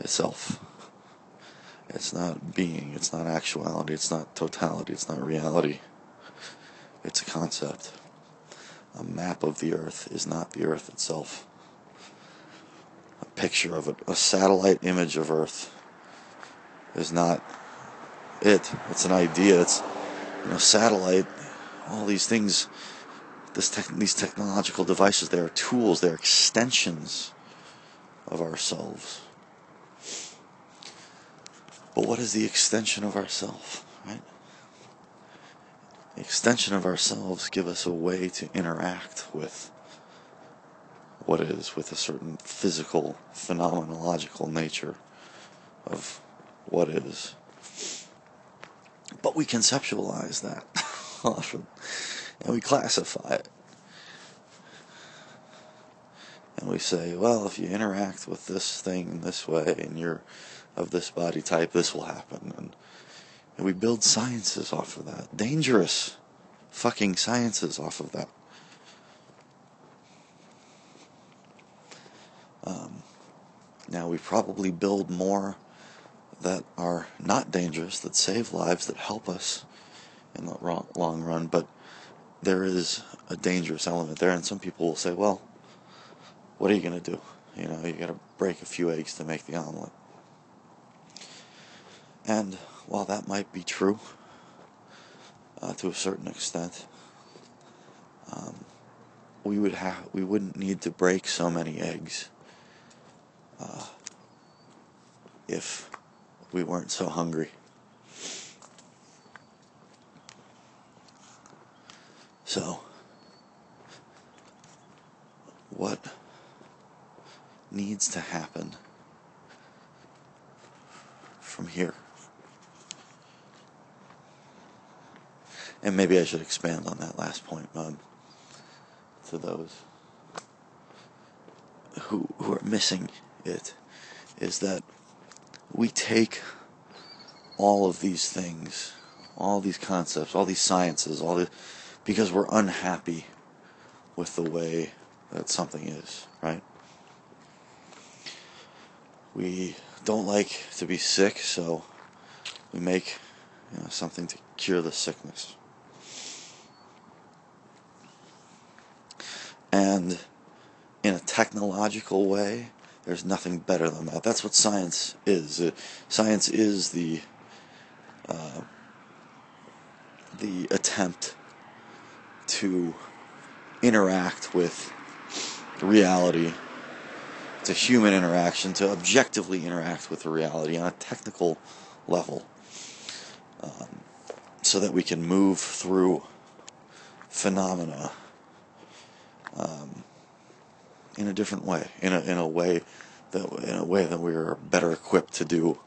itself. It's not being, it's not actuality, it's not totality, it's not reality. It's a concept. A map of the earth is not the earth itself. A picture of it, a satellite image of earth is not it. It's an idea. It's, you know, satellite, all these things, te- these technological devices, they are tools, they're extensions of ourselves. But what is the extension of ourself, right? Extension of ourselves give us a way to interact with what is, with a certain physical, phenomenological nature of what is. But we conceptualize that often, and we classify it. And we say, well, if you interact with this thing in this way, and you're of this body type, this will happen. And, and we build sciences off of that. Dangerous fucking sciences off of that. Um, now, we probably build more that are not dangerous, that save lives, that help us in the long run, but there is a dangerous element there, and some people will say, well, what are you going to do? You know, you got to break a few eggs to make the omelet. And while that might be true uh, to a certain extent, um, we would have we wouldn't need to break so many eggs uh, if we weren't so hungry. So, what needs to happen from here? And maybe I should expand on that last point um, to those who who are missing it is that we take all of these things, all these concepts, all these sciences, all the because we're unhappy with the way that something is, right? We don't like to be sick, so we make you know, something to cure the sickness. And in a technological way, there's nothing better than that. That's what science is. Science is the uh, the attempt to interact with reality. It's a human interaction to objectively interact with the reality on a technical level, um, so that we can move through phenomena um, in a different way, in a in a way that in a way that we are better equipped to do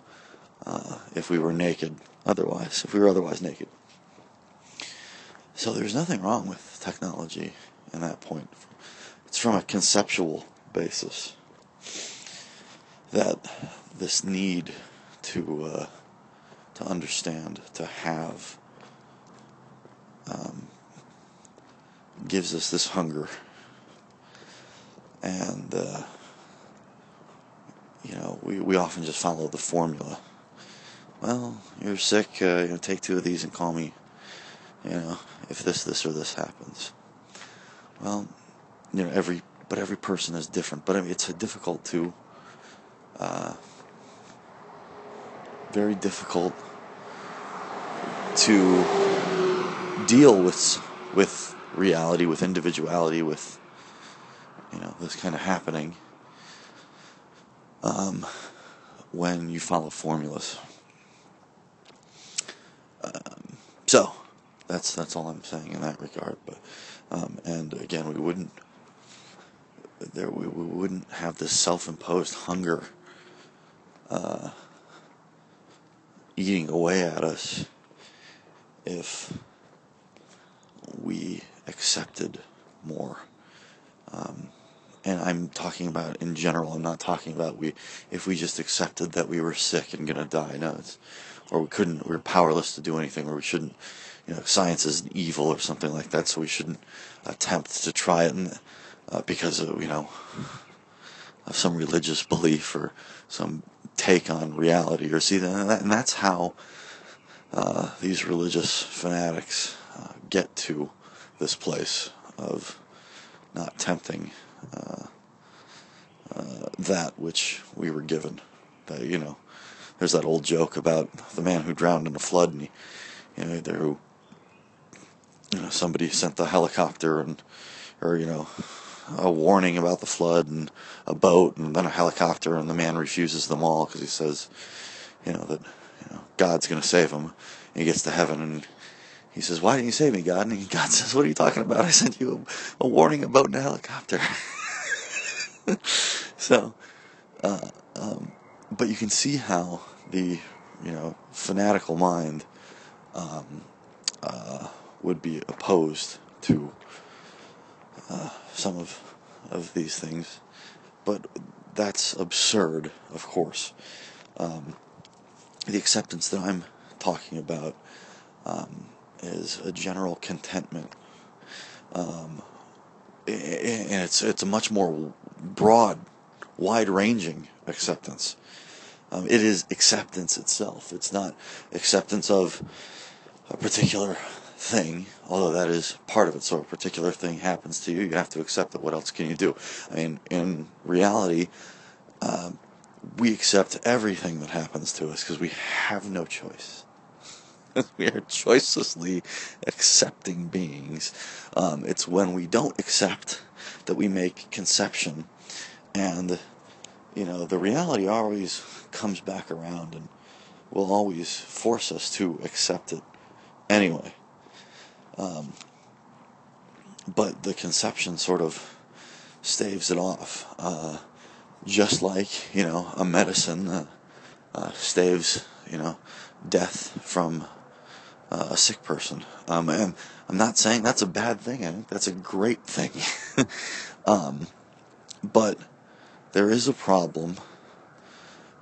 uh, if we were naked. Otherwise, if we were otherwise naked. So there's nothing wrong with technology in that point. It's from a conceptual basis that this need to uh, to understand, to have, um, gives us this hunger and uh, you know we, we often just follow the formula. Well you're sick uh, you know take two of these and call me you know if this this or this happens. Well you know every but every person is different. But I mean, it's difficult to uh, very difficult to deal with with reality with individuality with you know, this kind of happening um, when you follow formulas. Um, so that's that's all I'm saying in that regard. But um, and again, we wouldn't there we, we wouldn't have this self-imposed hunger uh, eating away at us if we accepted more. Um, and I'm talking about in general. I'm not talking about we if we just accepted that we were sick and gonna die. No, it's or we couldn't. We are powerless to do anything, or we shouldn't. You know, science is evil or something like that. So we shouldn't attempt to try it, and, uh, because of you know of some religious belief or some take on reality or see that, and that's how uh, these religious fanatics uh, get to this place of not tempting Uh, uh, that which we were given. That you know, there's that old joke about the man who drowned in a flood, and he, you know, there who, you know, somebody sent the helicopter and, or you know, a warning about the flood and a boat and then a helicopter, and the man refuses them all because he says, you know, that you know God's going to save him. And he gets to heaven and he says, "Why didn't you save me, God?" And God says, "What are you talking about? I sent you a, a warning, a boat, and a helicopter." so, uh, um, but you can see how the you know fanatical mind um, uh, would be opposed to uh, some of of these things, but that's absurd, of course. Um, the acceptance that I'm talking about um, is a general contentment, um, and it's it's a much more broad, wide-ranging acceptance. Um, it is acceptance itself. It's not acceptance of a particular thing, although that is part of it. So a particular thing happens to you, you have to accept it. What else can you do? I mean, in reality, um, we accept everything that happens to us because we have no choice. we are choicelessly accepting beings. Um, it's when we don't accept that we make conception, and you know the reality always comes back around and will always force us to accept it anyway. Um, but the conception sort of staves it off, uh, just like you know a medicine uh, uh, staves you know death from uh, a sick person. Um, and I'm not saying that's a bad thing. I think that's a great thing. um, but there is a problem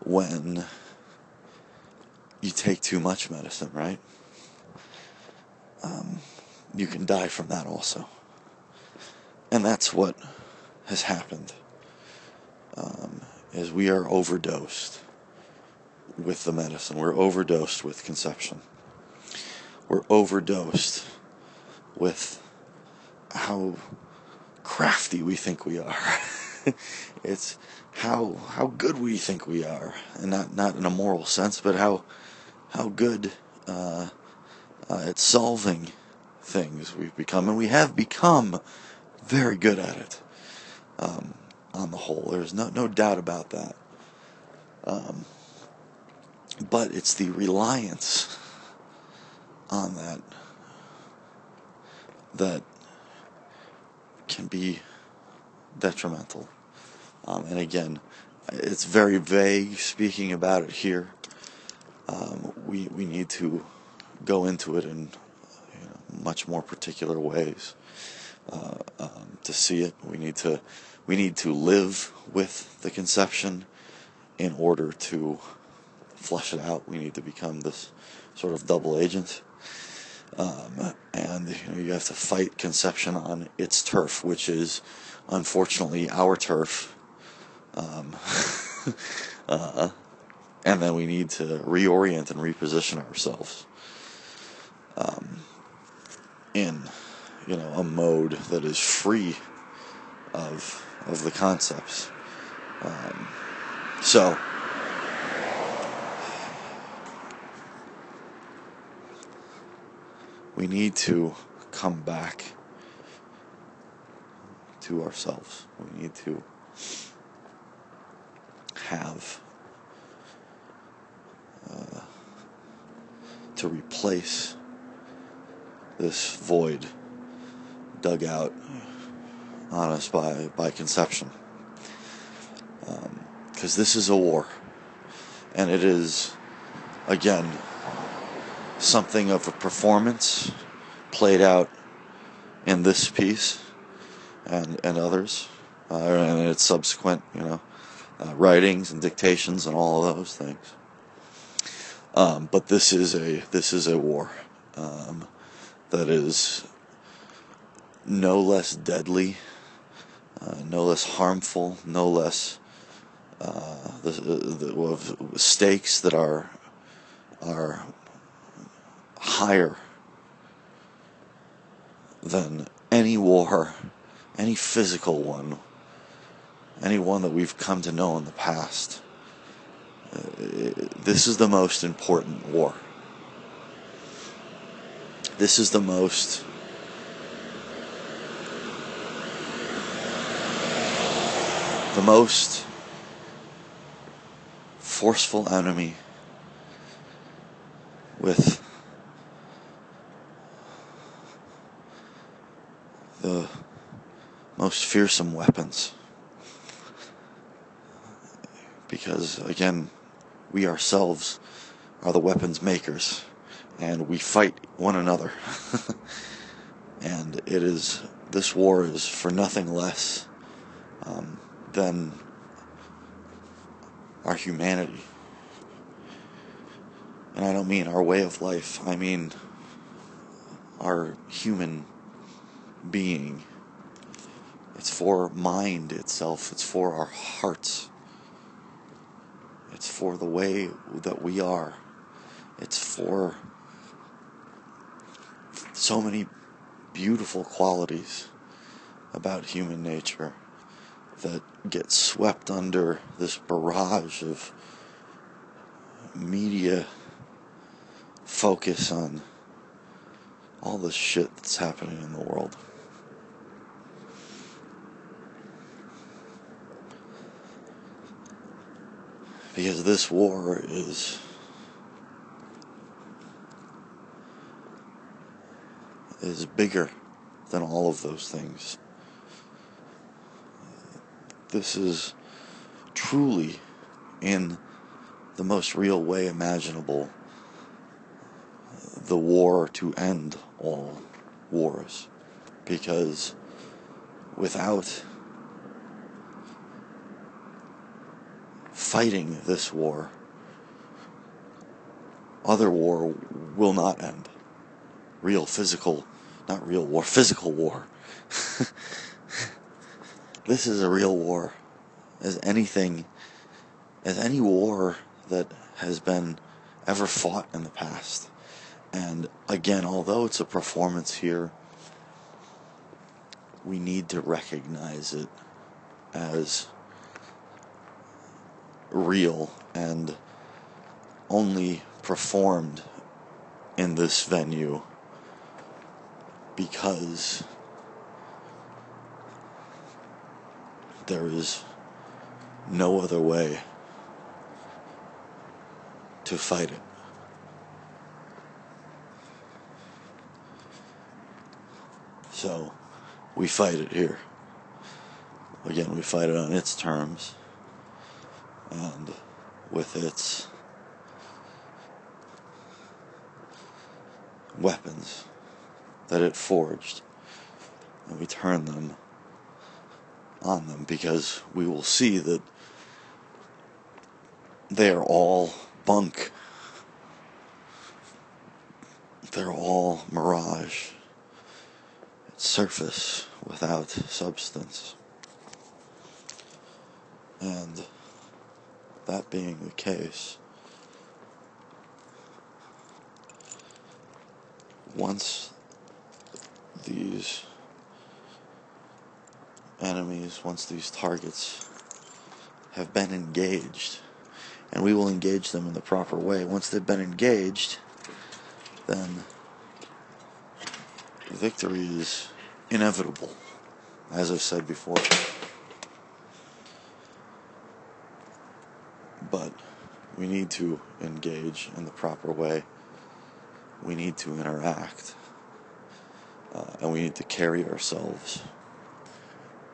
when you take too much medicine, right? Um, you can die from that also. And that's what has happened. Um, is we are overdosed with the medicine. We're overdosed with conception we're overdosed with how crafty we think we are. it's how how good we think we are, and not not in a moral sense, but how how good uh, uh, at solving things we've become, and we have become very good at it. Um, on the whole, there's no no doubt about that. Um, but it's the reliance on that that can be detrimental. Um, and again, it's very vague speaking about it here. Um, we we need to go into it in you know, much more particular ways uh, um, to see it. We need to we need to live with the conception in order to flush it out. We need to become this sort of double agent. Um, and you, know, you have to fight conception on its turf, which is unfortunately our turf. Um, uh, and then we need to reorient and reposition ourselves um, in, you know, a mode that is free of of the concepts. Um, so. we need to come back to ourselves. We need to have uh, to replace this void dug out on us by, by conception. Because um, this is a war. And it is, again, something of a performance played out in this piece and and others, uh, and its subsequent, you know, uh, writings and dictations and all of those things. Um, but this is a this is a war um, that is no less deadly, uh, no less harmful, no less uh, the, the, of stakes that are are higher than any war, any physical one, any one that we've come to know in the past. Uh, this is the most important war. This is the most the most forceful enemy with the most fearsome weapons. Because, again, we ourselves are the weapons makers, and we fight one another. and it is, this war is for nothing less um, than our humanity. And I don't mean our way of life, I mean our human being. It's for mind itself, it's for our hearts, it's for the way that we are, it's for so many beautiful qualities about human nature that get swept under this barrage of media focus on all the shit that's happening in the world. Because this war is is bigger than all of those things. This is truly, in the most real way imaginable, the war to end all wars. Because without fighting this war, other war will not end. Real physical, not real war, physical war. this is a real war as anything as any war that has been ever fought in the past and again although it's a performance here we need to recognize it as real and only performed in this venue because there is no other way to fight it. So we fight it here. Again, we fight it on its terms and with its weapons that it forged, and we turn them on them because we will see that they are all bunk. They're all mirage. It's surface without substance. And that being the case, once these enemies, once these targets have been engaged, and we will engage them in the proper way. Once they've been engaged, then victory is inevitable, as I've said before. But we need to engage in the proper way. We need to interact. Uh, and we need to carry ourselves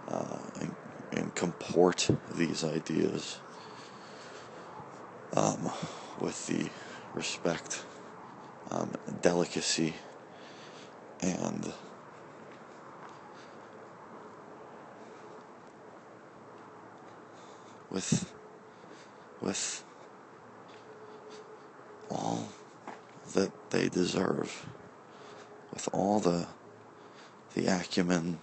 uh, and, and comport these ideas um, with the respect, um, delicacy, and with with all that they deserve, with all the the acumen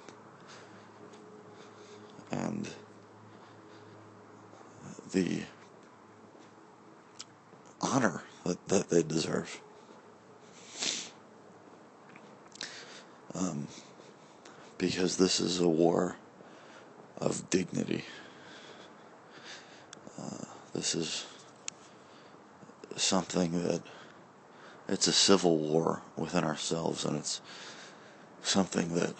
and the honor that, that they deserve. Um, because this is a war of dignity. Uh, this is something that it's a civil war within ourselves, and it's something that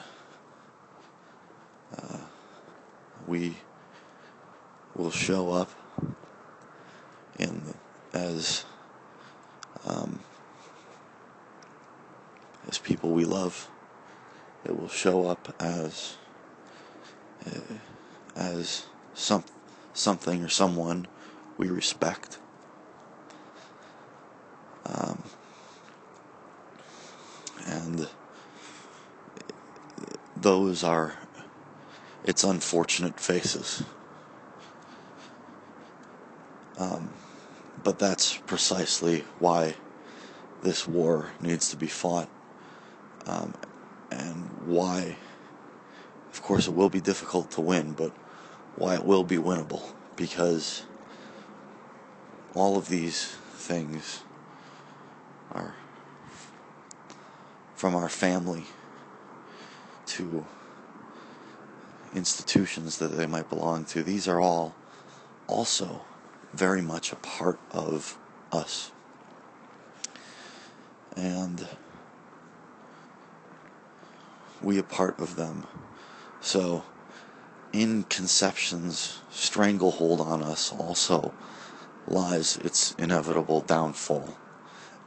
uh, we will show up in as um, as people we love. It will show up as uh, as some something or someone we respect. Um, and those are its unfortunate faces. Um, but that's precisely why this war needs to be fought, um, and why, of course, it will be difficult to win, but why it will be winnable. Because all of these things are from our family to institutions that they might belong to. These are all also very much a part of us. And we a part of them. So, in conception's stranglehold on us also lies its inevitable downfall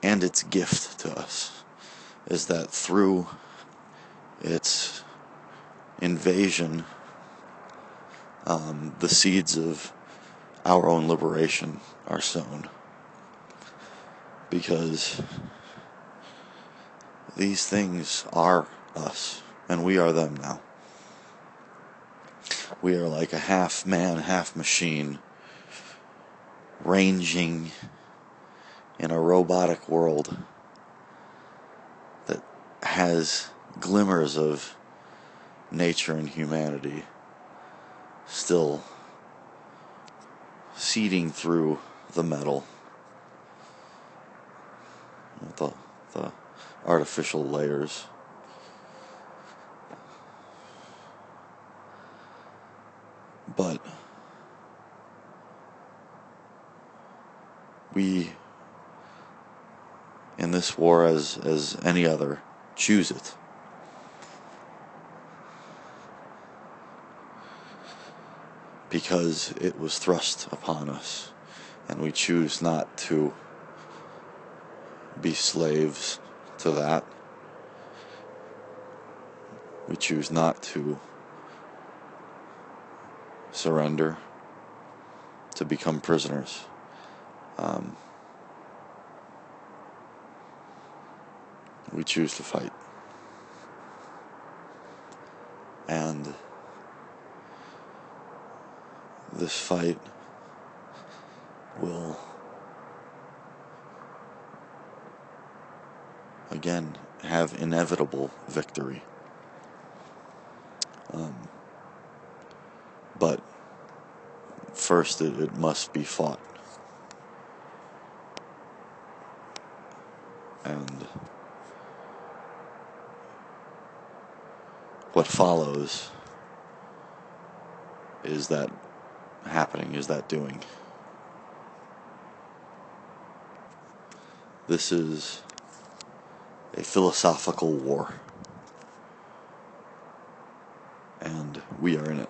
and its gift to us is that through its invasion, um, the seeds of our own liberation are sown. Because these things are us, and we are them now. We are like a half man, half machine, ranging in a robotic world that has glimmers of nature and humanity still seeding through the metal. The the artificial layers. But we in this war as as any other choose it because it was thrust upon us, and we choose not to be slaves to that. We choose not to surrender, to become prisoners. Um, we choose to fight. And this fight will again have inevitable victory. Um, but first, it, it must be fought. And what follows is that happening is that doing? This is a philosophical war. And we are in it.